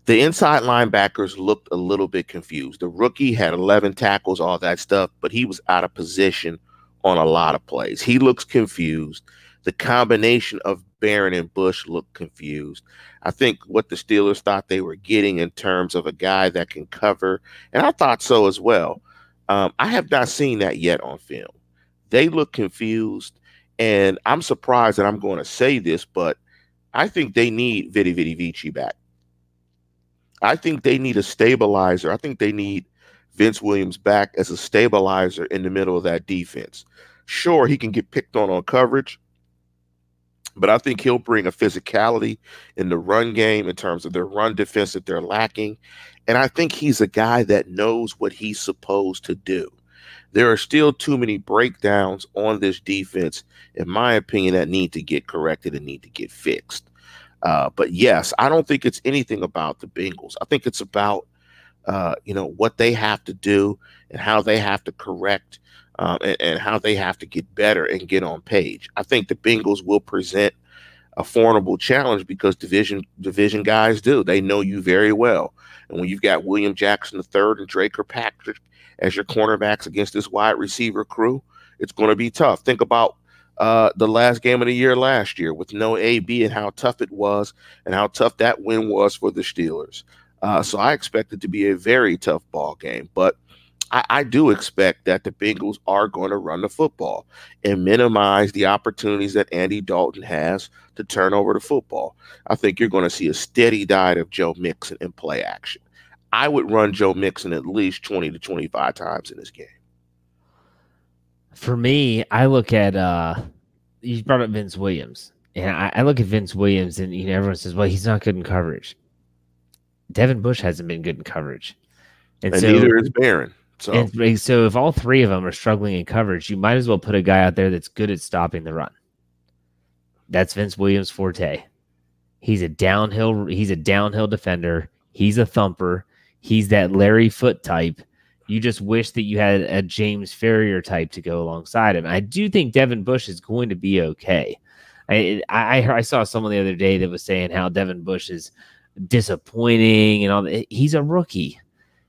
The inside linebackers looked a little bit confused. The rookie had 11 tackles, all that stuff, but he was out of position on a lot of plays. He looks confused. The combination of Barron and Bush looked confused. I think what the Steelers thought they were getting in terms of a guy that can cover, and I thought so as well. Um, I have not seen that yet on film. They look confused, and I'm surprised that I'm going to say this, but I think they need Vidi Vidi Vici back. I think they need a stabilizer. I think they need Vince Williams back as a stabilizer in the middle of that defense. Sure, he can get picked on on coverage, but I think he'll bring a physicality in the run game in terms of their run defense that they're lacking. And I think he's a guy that knows what he's supposed to do. There are still too many breakdowns on this defense, in my opinion, that need to get corrected and need to get fixed. Uh, but yes, I don't think it's anything about the Bengals. I think it's about uh, you know what they have to do and how they have to correct um, and, and, how they have to get better and get on page. I think the Bengals will present a formidable challenge because division division guys do. They know you very well. And when you've got William Jackson III and Dre Kirkpatrick as your cornerbacks against this wide receiver crew, it's going to be tough. Think about uh, the last game of the year last year with no AB and how tough it was and how tough that win was for the Steelers. Uh, so I expect it to be a very tough ball game. But – I, I, do expect that the Bengals are going to run the football and minimize the opportunities that Andy Dalton has to turn over the football. I think you're going to see a steady diet of Joe Mixon in play action. I would run Joe Mixon at least 20 to 25 times in this game. For me, I look at uh you brought up Vince Williams. And I, I look at Vince Williams and you know everyone says, Well, he's not good in coverage. Devin Bush hasn't been good in coverage. And, and so, neither is Barron. So, and so if all three of them are struggling in coverage, you might as well put a guy out there that's good at stopping the run. That's Vince Williams' forte. He's a downhill. He's a downhill defender. He's a thumper. He's that Larry Foote type. You just wish that you had a James Farrior type to go alongside him. I do think Devin Bush is going to be okay. I, I I saw someone the other day that was saying how Devin Bush is disappointing and all that. He's a rookie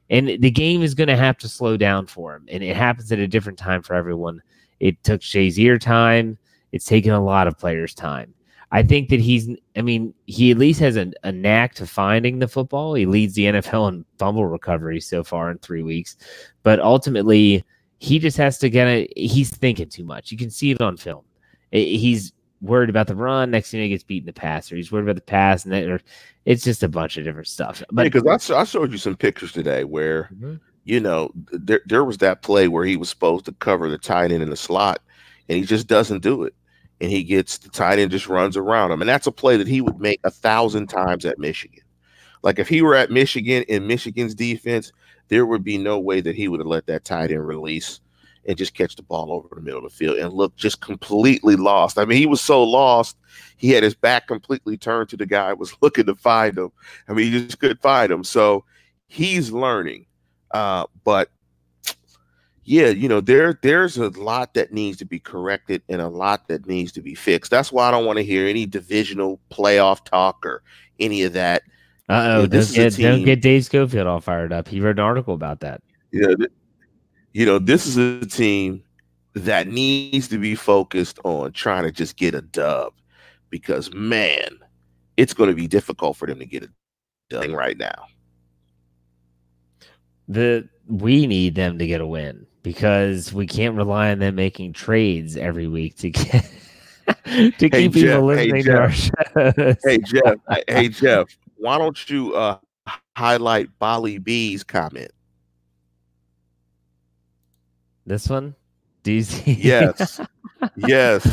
and the game is going to have to slow down for him. And it happens at a different time for everyone. It took Shazier time. It's taken a lot of players' time. I think that he's, I mean, he at least has a, a knack to finding the football. He leads the NFL in fumble recovery so far in three weeks. But ultimately, he just has to get it. He's thinking too much. You can see it on film. He's worried about the run. Next thing he gets beat in the pass, or he's worried about the pass, and it's just a bunch of different stuff. But because I, I showed you some pictures today where mm-hmm. you know there there was that play where he was supposed to cover the tight end in the slot, and he just doesn't do it, and he gets the tight end just runs around him, and that's a play that he would make a thousand times at Michigan. Like if he were at Michigan in Michigan's defense, there would be no way that he would have let that tight end release and just catch the ball over the middle of the field and look just completely lost. I mean, he was so lost, he had his back completely turned to the guy was looking to find him. I mean, he just couldn't find him. So he's learning. Uh, but yeah, you know, there there's a lot that needs to be corrected and a lot that needs to be fixed. That's why I don't want to hear any divisional playoff talk or any of that. Uh oh, don't, get, don't get Dave Schofield all fired up. He wrote an article about that. Yeah, you know, this is a team that needs to be focused on trying to just get a dub because man, it's going to be difficult for them to get a dub right now. The we need them to get a win because we can't rely on them making trades every week to get to keep hey, people Jeff, listening hey, to our shows. Hey Jeff, hey Jeff, why don't you uh, highlight Bali B's comment? This one? See? Yes. yes.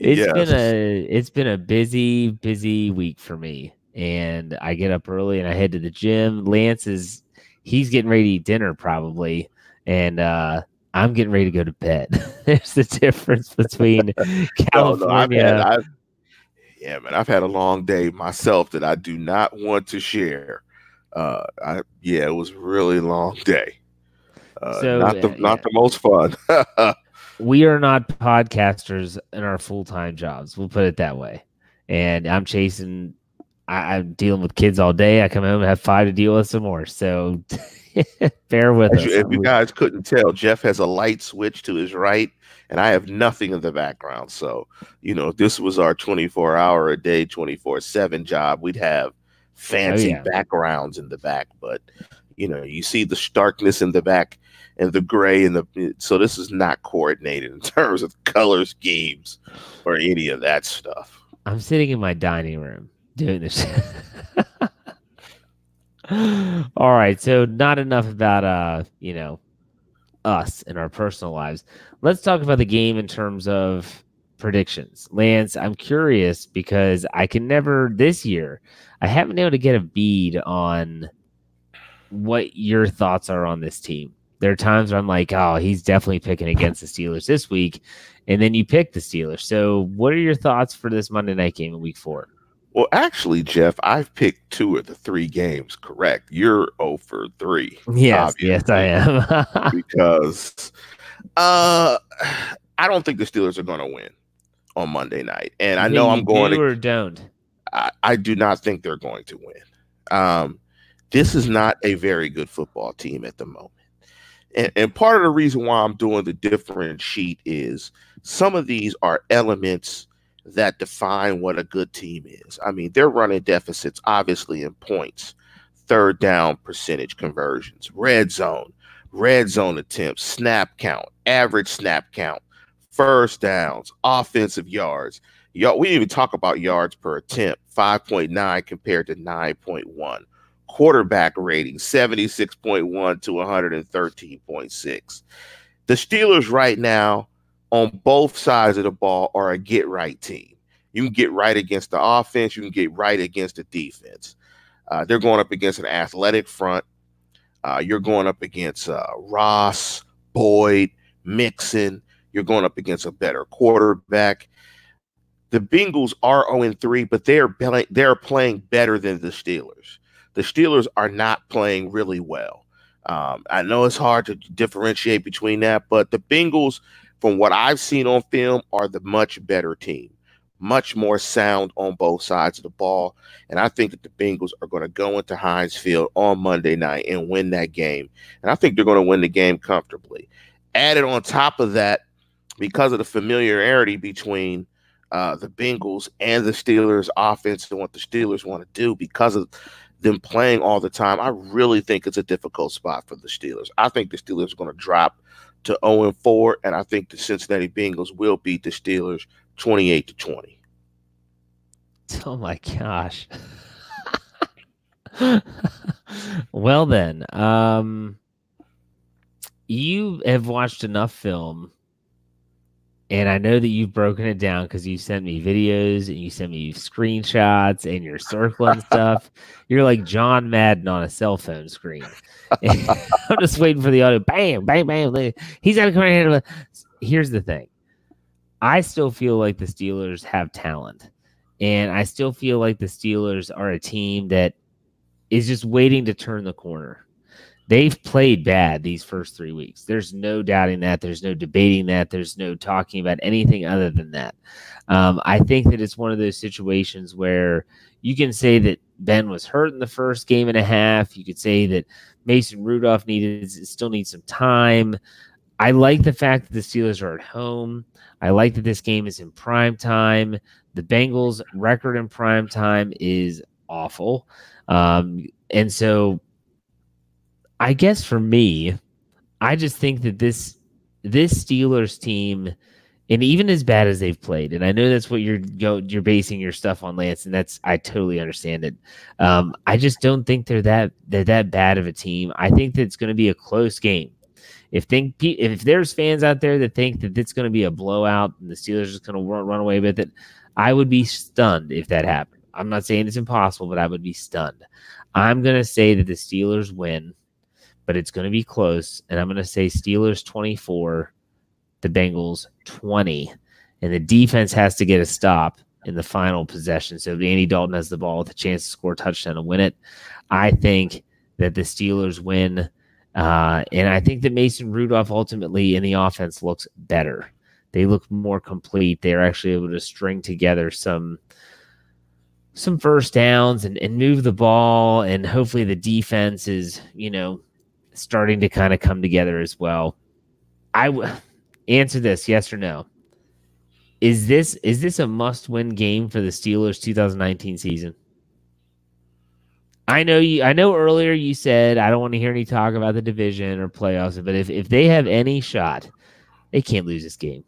It's yes. been a it's been a busy, busy week for me. And I get up early and I head to the gym. Lance is he's getting ready to eat dinner probably. And uh I'm getting ready to go to bed. There's the difference between California. No, no, I've had, I've, yeah, man, I've had a long day myself that I do not want to share. Uh, I yeah, it was a really long day. Uh, so, not the uh, not the most fun. we are not podcasters in our full time jobs. We'll put it that way. And I'm chasing. I, am dealing with kids all day. I come home and have five to deal with some more. So bear with us. if you guys couldn't tell, Jeff has a light switch to his right, and I have nothing in the background. So you know, this was our 24 hour a day, 24 seven job, we'd have fancy oh, yeah. backgrounds in the back. But you know, you see the starkness in the back and the gray and the so this is not coordinated in terms of color schemes or any of that stuff. I'm sitting in my dining room doing this. All right, so not enough about uh, you know, us and our personal lives. Let's talk about the game in terms of predictions. Lance, I'm curious because I can never this year I haven't been able to get a bead on what your thoughts are on this team there are times where I'm like, oh, he's definitely picking against the Steelers this week. And then you pick the Steelers. So, what are your thoughts for this Monday night game in week four? Well, actually, Jeff, I've picked two of the three games correct. You're 0 for 3. Yes, obviously, yes, I am. because uh, I don't think the Steelers are going to win on Monday night. And I know I'm going do to. or don't? I, I do not think they're going to win. Um, this is not a very good football team at the moment. And, and part of the reason why I'm doing the different sheet is some of these are elements that define what a good team is. I mean, they're running deficits, obviously, in points, third down percentage conversions, red zone, red zone attempts, snap count, average snap count, first downs, offensive yards. Y'all, we didn't even talk about yards per attempt, 5.9 compared to 9.1 quarterback rating 76.1 to 113.6. The Steelers right now on both sides of the ball are a get right team. You can get right against the offense, you can get right against the defense. Uh, they're going up against an athletic front. Uh, you're going up against uh, Ross, Boyd, Mixon. You're going up against a better quarterback. The Bengals are 0 3, but they're they're playing better than the Steelers the Steelers are not playing really well. Um, I know it's hard to differentiate between that, but the Bengals, from what I've seen on film, are the much better team, much more sound on both sides of the ball. And I think that the Bengals are going to go into Heinz Field on Monday night and win that game. And I think they're going to win the game comfortably. Added on top of that, because of the familiarity between uh, the Bengals and the Steelers offense and what the Steelers want to do, because of them playing all the time, I really think it's a difficult spot for the Steelers. I think the Steelers are going to drop to 0 and 4, and I think the Cincinnati Bengals will beat the Steelers 28 to 20. Oh my gosh. well then, um you have watched enough film and I know that you've broken it down because you sent me videos and you sent me screenshots and you're circling stuff. You're like John Madden on a cell phone screen. I'm just waiting for the audio. Bam, bam, bam. He's got to come here. Here's the thing. I still feel like the Steelers have talent. And I still feel like the Steelers are a team that is just waiting to turn the corner. They've played bad these first three weeks. There's no doubting that. There's no debating that. There's no talking about anything other than that. Um, I think that it's one of those situations where you can say that Ben was hurt in the first game and a half. You could say that Mason Rudolph needed still needs some time. I like the fact that the Steelers are at home. I like that this game is in prime time. The Bengals' record in prime time is awful. Um, and so I guess for me, I just think that this this Steelers team, and even as bad as they've played, and I know that's what you're go, you're basing your stuff on, Lance, and that's I totally understand it. Um, I just don't think they're that they're that bad of a team. I think that it's going to be a close game. If think if there's fans out there that think that it's going to be a blowout and the Steelers are just going to run away with it, I would be stunned if that happened. I'm not saying it's impossible, but I would be stunned. I'm going to say that the Steelers win, but it's going to be close. And I'm going to say Steelers 24, the Bengals 20. And the defense has to get a stop in the final possession. So if Andy Dalton has the ball with a chance to score a touchdown and win it. I think that the Steelers win. Uh, and I think that Mason Rudolph ultimately in the offense looks better they look more complete. They're actually able to string together some some first downs and, and move the ball and hopefully the defense is, you know, starting to kind of come together as well. I w- answer this yes or no. Is this is this a must-win game for the Steelers 2019 season? I know you I know earlier you said I don't want to hear any talk about the division or playoffs, but if, if they have any shot, they can't lose this game.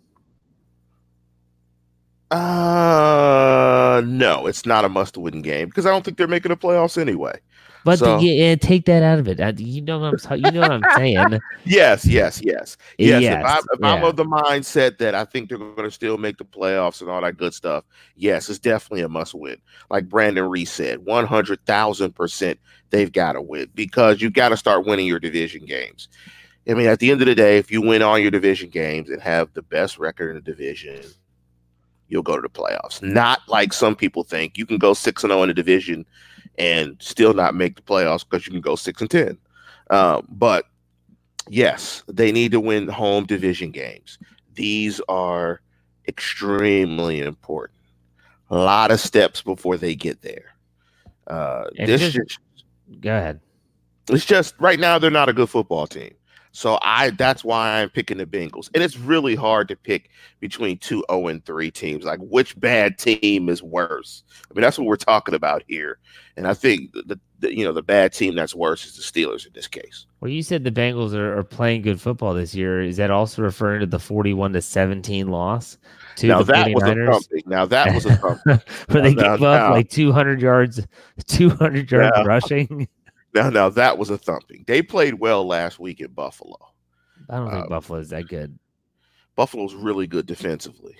Uh, no, it's not a must-win game because I don't think they're making the playoffs anyway. But so, the, yeah, take that out of it. You know what I'm. You know what I'm saying. yes, yes, yes, yes. yes if, I, if yeah. I'm of the mindset that I think they're going to still make the playoffs and all that good stuff, yes, it's definitely a must-win. Like Brandon Reese said, one hundred thousand percent, they've got to win because you've got to start winning your division games. I mean, at the end of the day, if you win all your division games and have the best record in the division, you'll go to the playoffs. Not like some people think you can go six and zero oh in the division and still not make the playoffs because you can go six and ten. Um, but yes, they need to win home division games. These are extremely important. A lot of steps before they get there. Uh, this just, just, go ahead. It's just right now they're not a good football team. So I that's why I'm picking the Bengals. And it's really hard to pick between two 0 and 3 teams. Like which bad team is worse? I mean, that's what we're talking about here. And I think the, the you know the bad team that's worse is the Steelers in this case. Well, you said the Bengals are, are playing good football this year. Is that also referring to the 41 to 17 loss? To now the that 49ers? was a thumping. Now that was a thumping. Where they now, gave now, up now. like 200 yards, 200 yards rushing. Now, now that was a thumping. They played well last week at Buffalo. I don't think um, Buffalo is that good. Buffalo's really good defensively,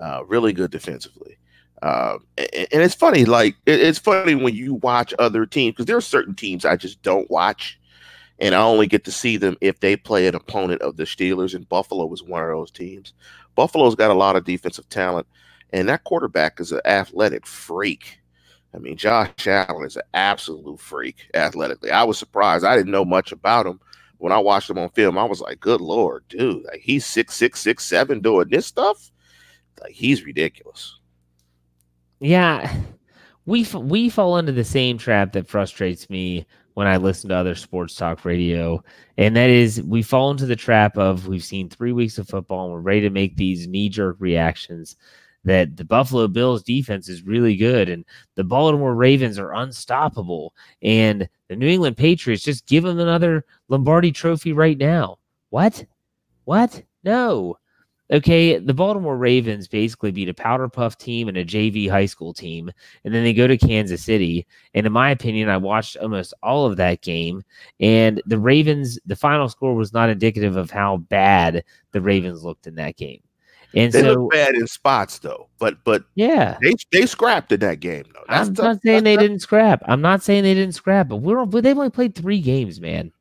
uh, really good defensively. Um, and, and, it's funny, like it, it's funny when you watch other teams because there are certain teams I just don't watch, and I only get to see them if they play an opponent of the Steelers. And Buffalo was one of those teams. Buffalo's got a lot of defensive talent, and that quarterback is an athletic freak. I mean, Josh Allen is an absolute freak athletically. I was surprised. I didn't know much about him. When I watched him on film, I was like, good Lord, dude. Like he's six, six, six, seven doing this stuff. Like he's ridiculous. Yeah. We we fall into the same trap that frustrates me when I listen to other sports talk radio. And that is we fall into the trap of we've seen three weeks of football and we're ready to make these knee jerk reactions that the Buffalo Bills defense is really good and the Baltimore Ravens are unstoppable and the New England Patriots just give them another Lombardi trophy right now. What? What? No. Okay, the Baltimore Ravens basically beat a powder puff team and a JV high school team, and then they go to Kansas City. And in my opinion, I watched almost all of that game, and the Ravens, the final score was not indicative of how bad the Ravens looked in that game. And they so, look bad in spots though, but but yeah, they they scrapped in that game though. That's I'm tough- not saying they tough. didn't scrap. I'm not saying they didn't scrap, but we're but they've only played three games, man.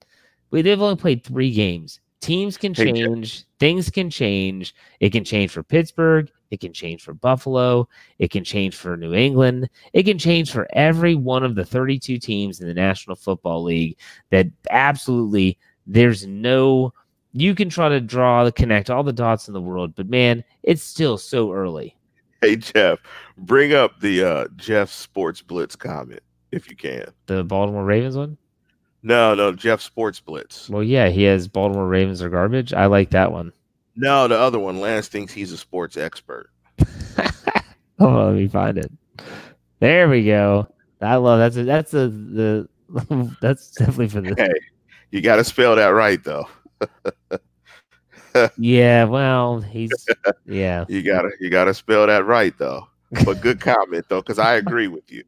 We they've only played three games. Teams can Hey, change, things can change. It can change for Pittsburgh, it can change for Buffalo, it can change for New England, it can change for every one of the 32 teams in the National Football League. That absolutely there's no you can try to draw the connect all the dots in the world, but man, it's still so early. Hey Jeff, bring up the uh Jeff Sports Blitz comment if you can. The Baltimore Ravens one? No, no, Jeff Sports Blitz. Well, yeah, he has Baltimore Ravens are garbage. I like that one. No, the other one. Lance thinks he's a sports expert. Oh, let me find it. There we go. I love that's a, that's a, the that's definitely for the Hey, you got to spell that right though. Yeah. Well, he's yeah. You gotta you gotta spell that right though. But good comment though, because I agree with you.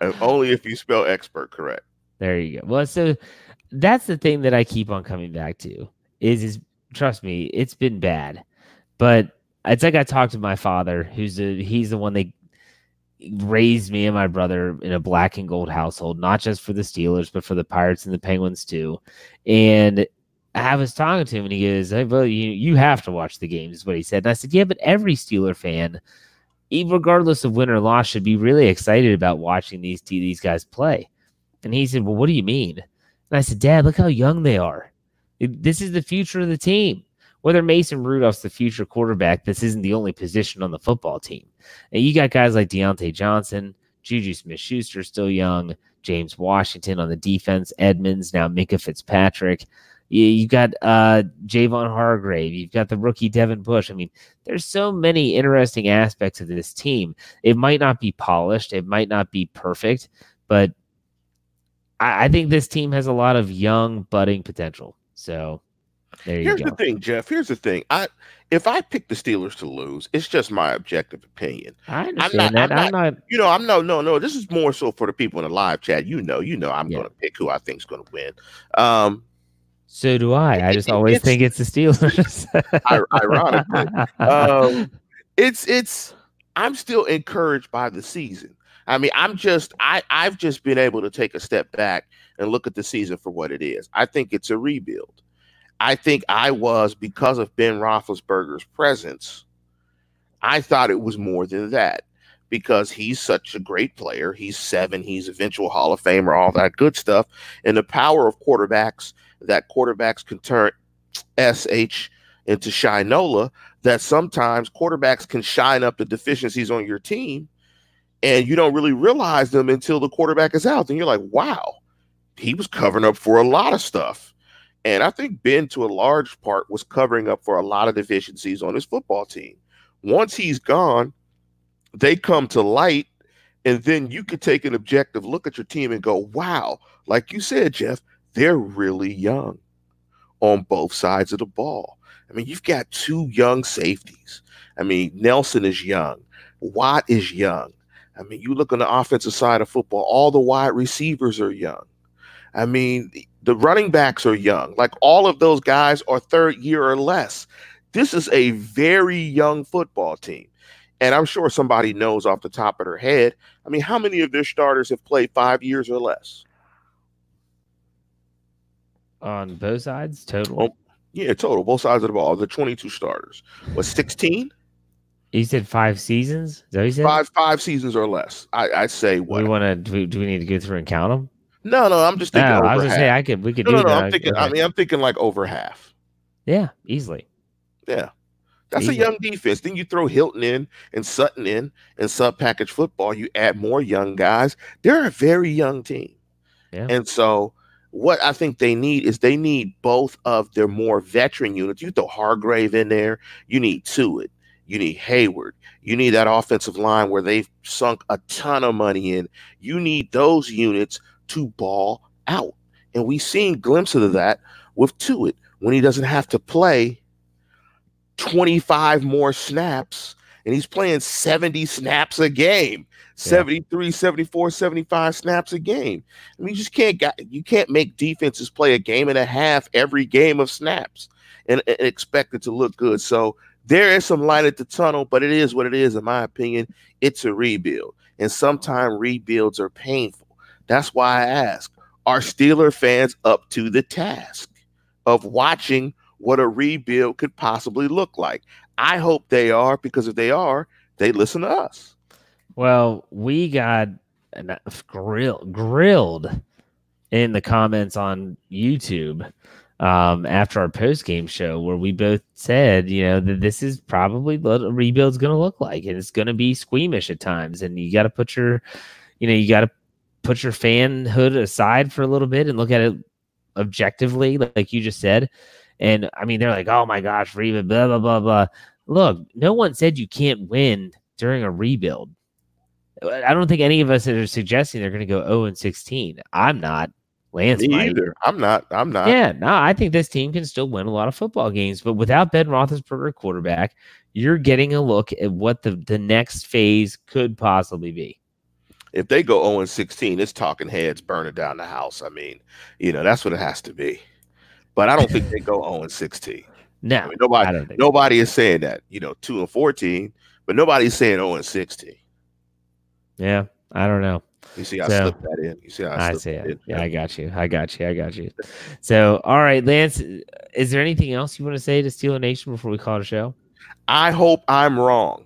And only if you spell expert correct. There you go. Well, so that's the thing that I keep on coming back to is is trust me, it's been bad, but it's like I talked to my father, who's a he's the one that raised me and my brother in a black and gold household, not just for the Steelers, but for the Pirates and the Penguins too. And I was talking to him, and he goes, hey, "Well, you you have to watch the games," is what he said. And I said, "Yeah, but every Steeler fan." Regardless of win or loss, should be really excited about watching these these guys play. And he said, Well, what do you mean? And I said, Dad, look how young they are. This is the future of the team. Whether Mason Rudolph's the future quarterback, this isn't the only position on the football team. And you got guys like Diontae Johnson, Juju Smith Schuster, still young, James Washington on the defense, Edmunds, now Minkah Fitzpatrick. You, you got uh, Javon Hargrave. You've got the rookie Devin Bush. I mean, there's so many interesting aspects of this team. It might not be polished, it might not be perfect, but I, I think this team has a lot of young budding potential. So there you Here's go. the thing, Jeff. Here's the thing. I if I pick the Steelers to lose, it's just my objective opinion. I understand not- that. I'm I'm not. You know, I'm no, no, no. This is more so for the people in the live chat. You know, you know, I'm Yeah. going to pick who I think's going to win. Um, So do I. I just always it's- think it's the Steelers. Ironically. um, it's it's. I'm still encouraged by the season. I mean, I'm just I I've just been able to take a step back and look at the season for what it is. I think it's a rebuild. I think I was because of Ben Roethlisberger's presence. I thought it was more than that because he's such a great player. He's seven. He's eventual Hall of Famer. All that good stuff, and the power of quarterbacks that quarterbacks can turn sh into Shinola. That sometimes quarterbacks can shine up the deficiencies on your team, and you don't really realize them until the quarterback is out. Then you're like, wow, he was covering up for a lot of stuff. And I think Ben, to a large part, was covering up for a lot of deficiencies on his football team. Once he's gone, they come to light, and then you could take an objective look at your team and go, wow, like you said, Jeff, they're really young on both sides of the ball. I mean, you've got two young safeties. I mean, Nelson is young, Watt is young. I mean, you look on the offensive side of football, all the wide receivers are young. I mean, the running backs are young. Like all of those guys are third year or less. This is a very young football team. And I'm sure somebody knows off the top of their head. I mean, how many of their starters have played five years or less? On both sides, total. Oh, Yeah, total, both sides of the ball. The 22 starters was 16, You said five seasons. Is that what you said? five five seasons or less. I I say what? we want to? Do, we- do we need to go through and count them? No, no, I'm just thinking. No. I was gonna say. I could. We could No, do no, no. that. I'm thinking. I mean, I'm thinking like over half. yeah, easily. Yeah. That's Easy. a young defense. Then you throw Hilton in and Sutton in and sub package football. You add more young guys. They're a very young team. Yeah. And so what I think they need is they need both of their more veteran units. You throw Hargrave in there, you need Tuitt, you need Heyward, you need that offensive line where they've sunk a ton of money in. You need those units to ball out. And we've seen glimpses of that with Tuitt when he doesn't have to play 25 more snaps and he's playing 70 snaps a game 73 74 75 snaps a game i mean you just can't got, you can't make defenses play a game and a half every game of snaps and, and expect it to look good so there is some light at the tunnel, but it is what it is, in my opinion. It's a rebuild. And sometimes rebuilds are painful. That's why I ask Are Steeler fans up to the task of watching what a rebuild could possibly look like? I hope they are, because if they are, they listen to us. Well, we got grilled, grilled in the comments on YouTube um, after our post game show where we both said, you know, that this is probably what a rebuild's going to look like, and it's going to be squeamish at times, and you got to put your, you know, you got to put your fanhood aside for a little bit and look at it objectively, like you just said. And I mean, they're like, oh my gosh, rebuild, blah blah blah blah. Look, no one said you can't win during a rebuild. I don't think any of us are suggesting they're going to go 0 and 16. I'm not. Lance Me might. either. I'm not. I'm not. Yeah, no, I think this team can still win a lot of football games, but without Ben Roethlisberger quarterback, you're getting a look at what the, the next phase could possibly be. If they go 0 16, it's talking heads burning down the house. I mean, you know, that's what it has to be. But I don't think they go 0 and 16. No, I mean, nobody, nobody is saying that. You know, 2 and 14, but nobody's saying 0 and 16. Yeah, I don't know. You see, I so, slipped that in. You see, I, I see it. Yeah, I got you. I got you. I got you. So, all right, Lance, is there anything else you want to say to Steeler Nation before we call it a show? I hope I'm wrong,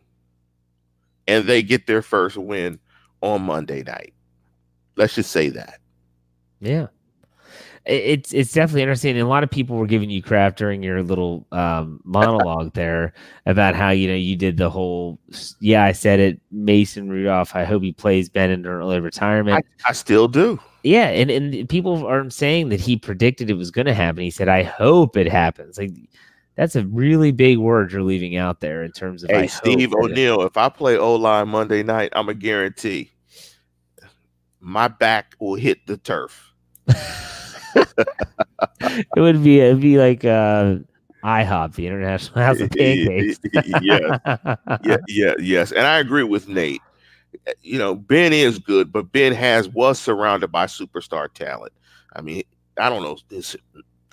and they get their first win on Monday night. Let's just say that. Yeah, it's it's definitely interesting. And a lot of people were giving you crap during your little um, monologue there about how you know you did the whole. Yeah, I said it. Mason Rudolph. I hope he plays Ben in early retirement. I, I still do. Yeah, and and people are saying that he predicted it was going to happen. He said, "I hope it happens." Like that's a really big word you're leaving out there in terms of. Hey, Steve O'Neill, if I play O line Monday night, I'm a guarantee my back will hit the turf. it would be it'd be like uh IHOP, the International House of Pancakes. yeah, yeah, yeah, yes, and I agree with Nate. You know, Ben is good, but Ben has was surrounded by superstar talent. I mean, I don't know this.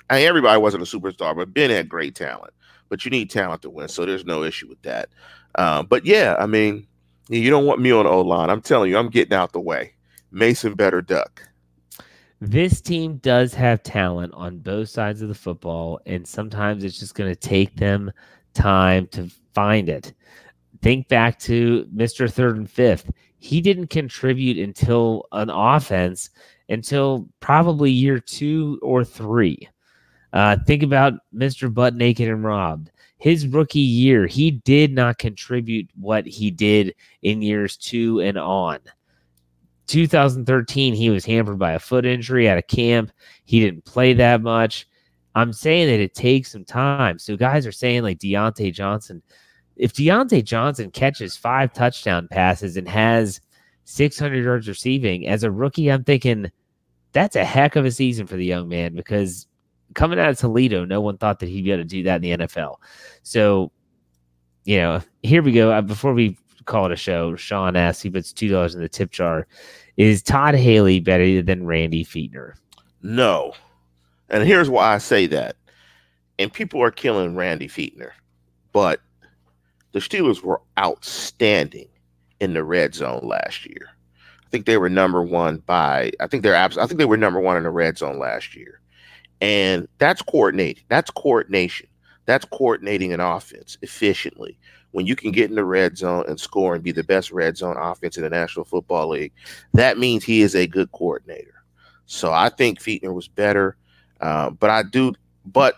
I mean, everybody wasn't a superstar, but Ben had great talent. But you need talent to win, so there's no issue with that. Um, but yeah, I mean, you don't want me on O line. I'm telling you, I'm getting out the way. Mason better duck this team does have talent on both sides of the football, and sometimes it's just going to take them time to find it. Think back to Mr. Third and Fifth. He didn't contribute until an offense until probably year two or three. Uh, think about Mr. Butt Naked and Robbed. His rookie year, he did not contribute what he did in years two and on. 2013, he was hampered by a foot injury at a camp. He didn't play that much. I'm saying that it takes some time. So guys are saying like Diontae Johnson. If Diontae Johnson catches five touchdown passes and has 600 yards receiving as a rookie, I'm thinking that's a heck of a season for the young man because coming out of Toledo, no one thought that he'd be able to do that in the NFL. So, you know, here we go. Uh, before we call it a show. Sean asks, he puts two dollars in the tip jar. Is Todd Haley better than Randy Fichtner? No. And here's why I say that. And people are killing Randy Fichtner, but the Steelers were outstanding in the red zone last year. I think they were number one by I think they're abs- I think they were number one in the red zone last year. And that's coordinating. That's coordination. That's coordinating an offense efficiently when you can get in the red zone and score and be the best red zone offense in the National Football League, that means he is a good coordinator. So I think Fichtner was better, uh, but I do, but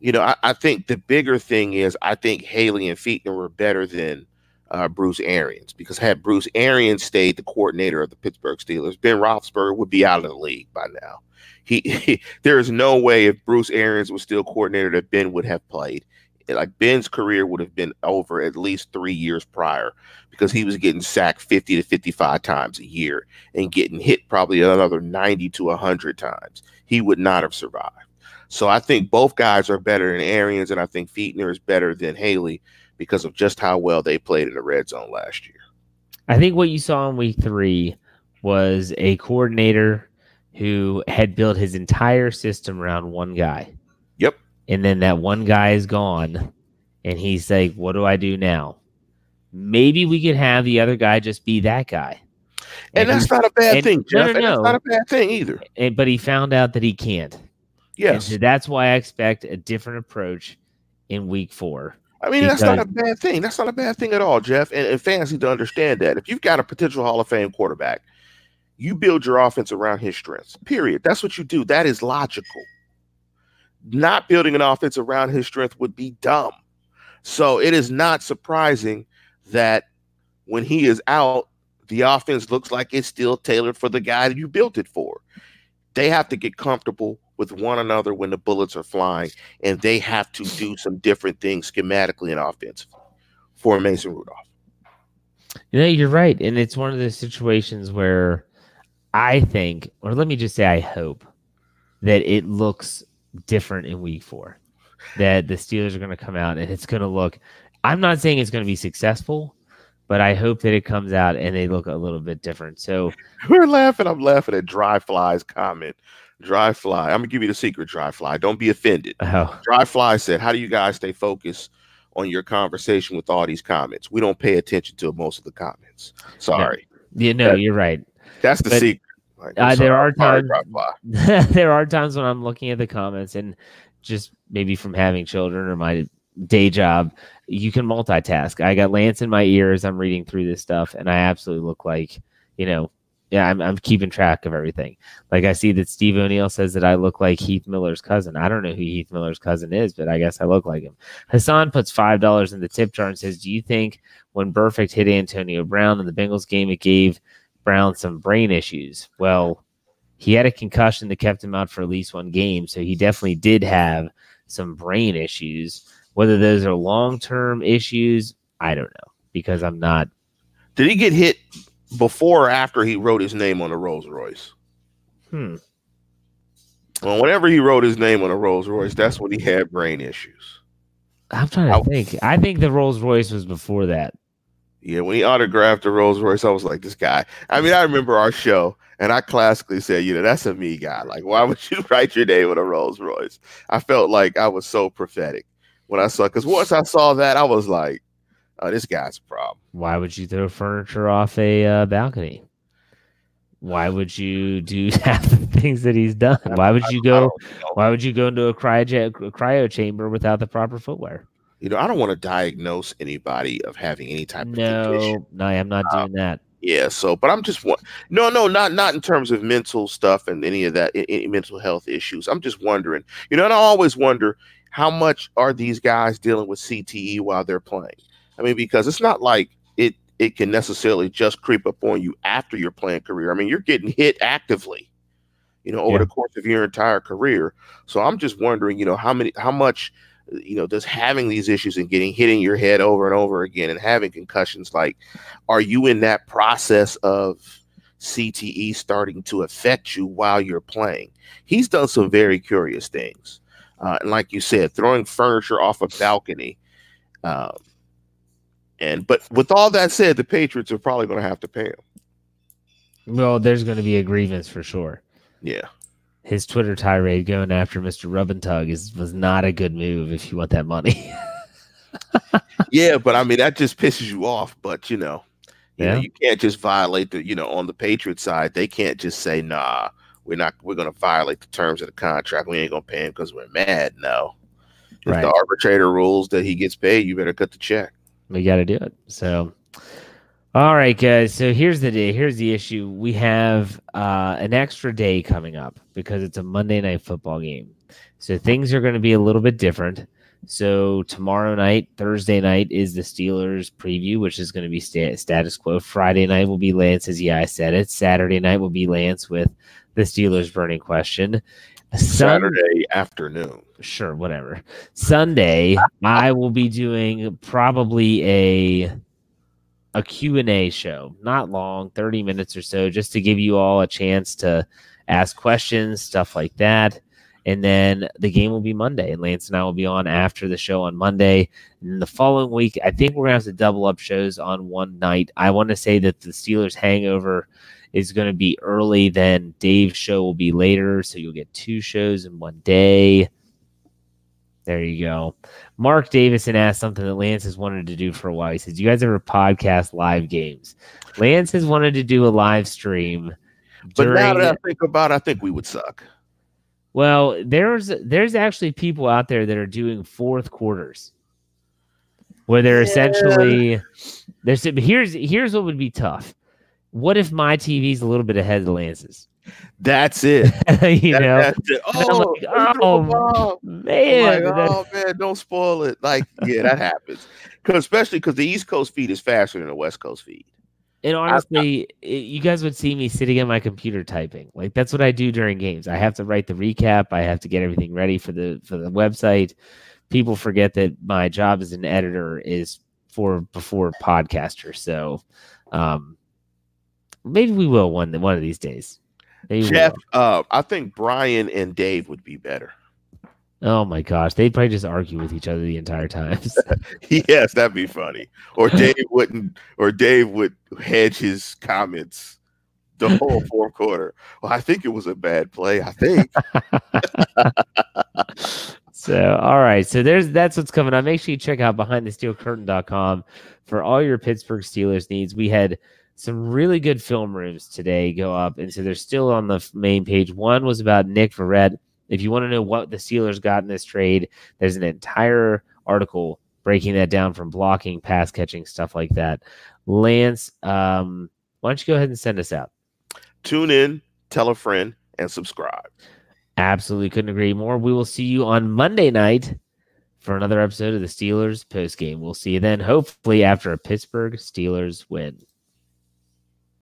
you know, I, I, think the bigger thing is I think Haley and Fichtner were better than uh, Bruce Arians because had Bruce Arians stayed the coordinator of the Pittsburgh Steelers, Ben Roethlisberger would be out of the league by now. He, he there is no way if Bruce Arians was still coordinator that Ben would have played like Ben's career would have been over at least three years prior because he was getting sacked 50 to 55 times a year and getting hit probably another 90 to 100 times. He would not have survived. So I think both guys are better than Arians, and I think Fichtner is better than Haley because of just how well they played in the red zone last year. I think what you saw in week three was a coordinator who had built his entire system around one guy and then that one guy is gone and he's like, "What do I do now?" Maybe we could have the other guy just be that guy. And, that's not a bad and- thing, no, Jeff. no, and that's not a bad thing either. And, but he found out that he can't. And Yes. so that's why I expect a different approach in week four. I mean, that's not a bad thing. That's not a bad thing at all, Jeff. And, and fans need to understand that. If you've got a potential Hall of Fame quarterback, you build your offense around his strengths. Period. That's what you do. That is logical. Not building an offense around his strength would be dumb. So it is not surprising that when he is out, the offense looks like it's still tailored for the guy that you built it for. They have to get comfortable with one another when the bullets are flying, and they have to do some different things schematically and offensively for Mason Rudolph. You know, you're right. And it's one of those situations where I think, or let me just say, I hope that it looks different in week four. That the Steelers are going to come out and it's going to look, I'm not saying it's going to be successful, but I hope that it comes out and they look a little bit different. So, We're laughing. I'm laughing at Dry Fly's comment. Dry Fly. I'm gonna give you the secret, Dry Fly. Don't be offended. oh, Dry Fly said, How do you guys stay focused on your conversation with all these comments? We don't pay attention to most of the comments. Sorry. you know, That- you're right. That's the But, secret. Like, uh, there are times- there are times when I'm looking at the comments and just maybe from having children or my day job, you can multitask. I got Lance in my ears. I'm reading through this stuff, and I absolutely look like, you know, yeah, I'm, I'm keeping track of everything. Like I see that Steve O'Neill says that I look like Heath Miller's cousin. I don't know who Heath Miller's cousin is, but I guess I look like him. Hassan puts five dollars in the tip jar and says, "Do you think when Burfict hit Antonio Brown in the Bengals game, it gave Brown some brain issues?" Well, he had a concussion that kept him out for at least one game, so he definitely did have some brain issues. Whether those are long term issues, I don't know because I'm not. Did he get hit before or after he wrote his name on the Rolls Royce? Hmm. Well, whenever he wrote his name on a Rolls Royce, that's when he had brain issues. I'm trying to I- think. I think the Rolls Royce was before that. Yeah, when he autographed the Rolls Royce, I was like, this guy. I mean, I remember our show, and I classically said, you know, that's a me guy. Like, why would you write your name on a Rolls Royce? I felt like I was so prophetic when I saw, because once I saw that, I was like, oh, this guy's a problem. Why would you throw furniture off a uh, balcony? Why would you do half the things that he's done? Why would you go? Why would you go into a cryo cryo chamber without the proper footwear? You know, I don't want to diagnose anybody of having any type of condition. No, no, I'm not uh, doing that. Yeah, so but I'm just one. No, no, not not in terms of mental stuff and any of that, any mental health issues. I'm just wondering. You know, and I always wonder how much are these guys dealing with CTE while they're playing. I mean, because it's not like it it can necessarily just creep up on you after your playing career. I mean, you're getting hit actively, you know, over Yeah. the course of your entire career. So I'm just wondering, you know, how many, how much, you know, just having these issues and getting hitting your head over and over again and having concussions, like, are you in that process of CTE starting to affect you while you're playing? He's done some very curious things. Uh, and like you said, throwing furniture off a balcony. Um, and but with all that said, the Patriots are probably going to have to pay him. Well, there's going to be a grievance for sure. Yeah. His Twitter tirade going after Mr. Rubentug is was not a good move if you want that money. Yeah, but I mean that just pisses you off. But you know, you know, Yeah. you can't just violate the, you know, on the Patriot side, they can't just say, nah, we're not we're gonna violate the terms of the contract. We ain't gonna pay him because we're mad. No. If Right. the arbitrator rules that he gets paid, you better cut the check. we got to do it. So, all right, guys. So here's the day. Here's the issue. We have uh, an extra day coming up because it's a Monday night football game. So things are going to be a little bit different. So tomorrow night, Thursday night is the Steelers preview, which is going to be sta- status quo. Friday night will be Lance's. Yeah, I said it. Saturday night will be Lance with the Steelers burning question. Saturday afternoon. sure whatever sunday i will be doing probably a a q&a show not long 30 minutes or so just to give you all a chance to ask questions stuff like that. And then the game will be monday and lance and i will be on after the show on monday. And the following week i think we're going to have to double up shows on one night. I want to say that the steelers hangover is going to be early then dave's show will be later so you'll get two shows in one day There you go. Mark Davison asked something that Lance has wanted to do for a while. He says, "You guys ever podcast live games?" Lance has wanted to do a live stream. But now that I think about it, I think we would suck. Well, there's there's actually people out there that are doing fourth quarters where they're yeah. essentially there's here's here's what would be tough. What if my TV's a little bit ahead of Lance's? That's it. you that, know. It. Oh, like, oh man. Like, oh man, don't spoil it. Like, yeah, that happens. Cause especially because the East Coast feed is faster than the West Coast feed. And honestly, I, I, you guys would see me sitting at my computer typing. Like that's what I do during games. I have to write the recap. I have to get everything ready for the for the website. People forget that my job as an editor is for before podcaster. So um, maybe we will one one of these days. Maybe Jeff, uh, I think Brian and Dave would be better. Oh my gosh, they'd probably just argue with each other the entire time. yes, that'd be funny. Or Dave wouldn't, or Dave would hedge his comments the whole fourth quarter. Well, I think it was a bad play. I think. so, all right. So there's that's what's coming up. Make sure you check out behindthesteelcurtain.com for all your Pittsburgh Steelers needs. We had some really good film rooms today go up, and so they're still on the main page. One was about Nick Vannett if you want to know what the Steelers got in this trade, there's an entire article breaking that down from blocking, pass catching, stuff like that. Lance, um, why don't you go ahead and send us out? Tune in, tell a friend, and subscribe. Absolutely couldn't agree more. We will see you on Monday night for another episode of the Steelers post game. We'll see you then, hopefully after a Pittsburgh Steelers win.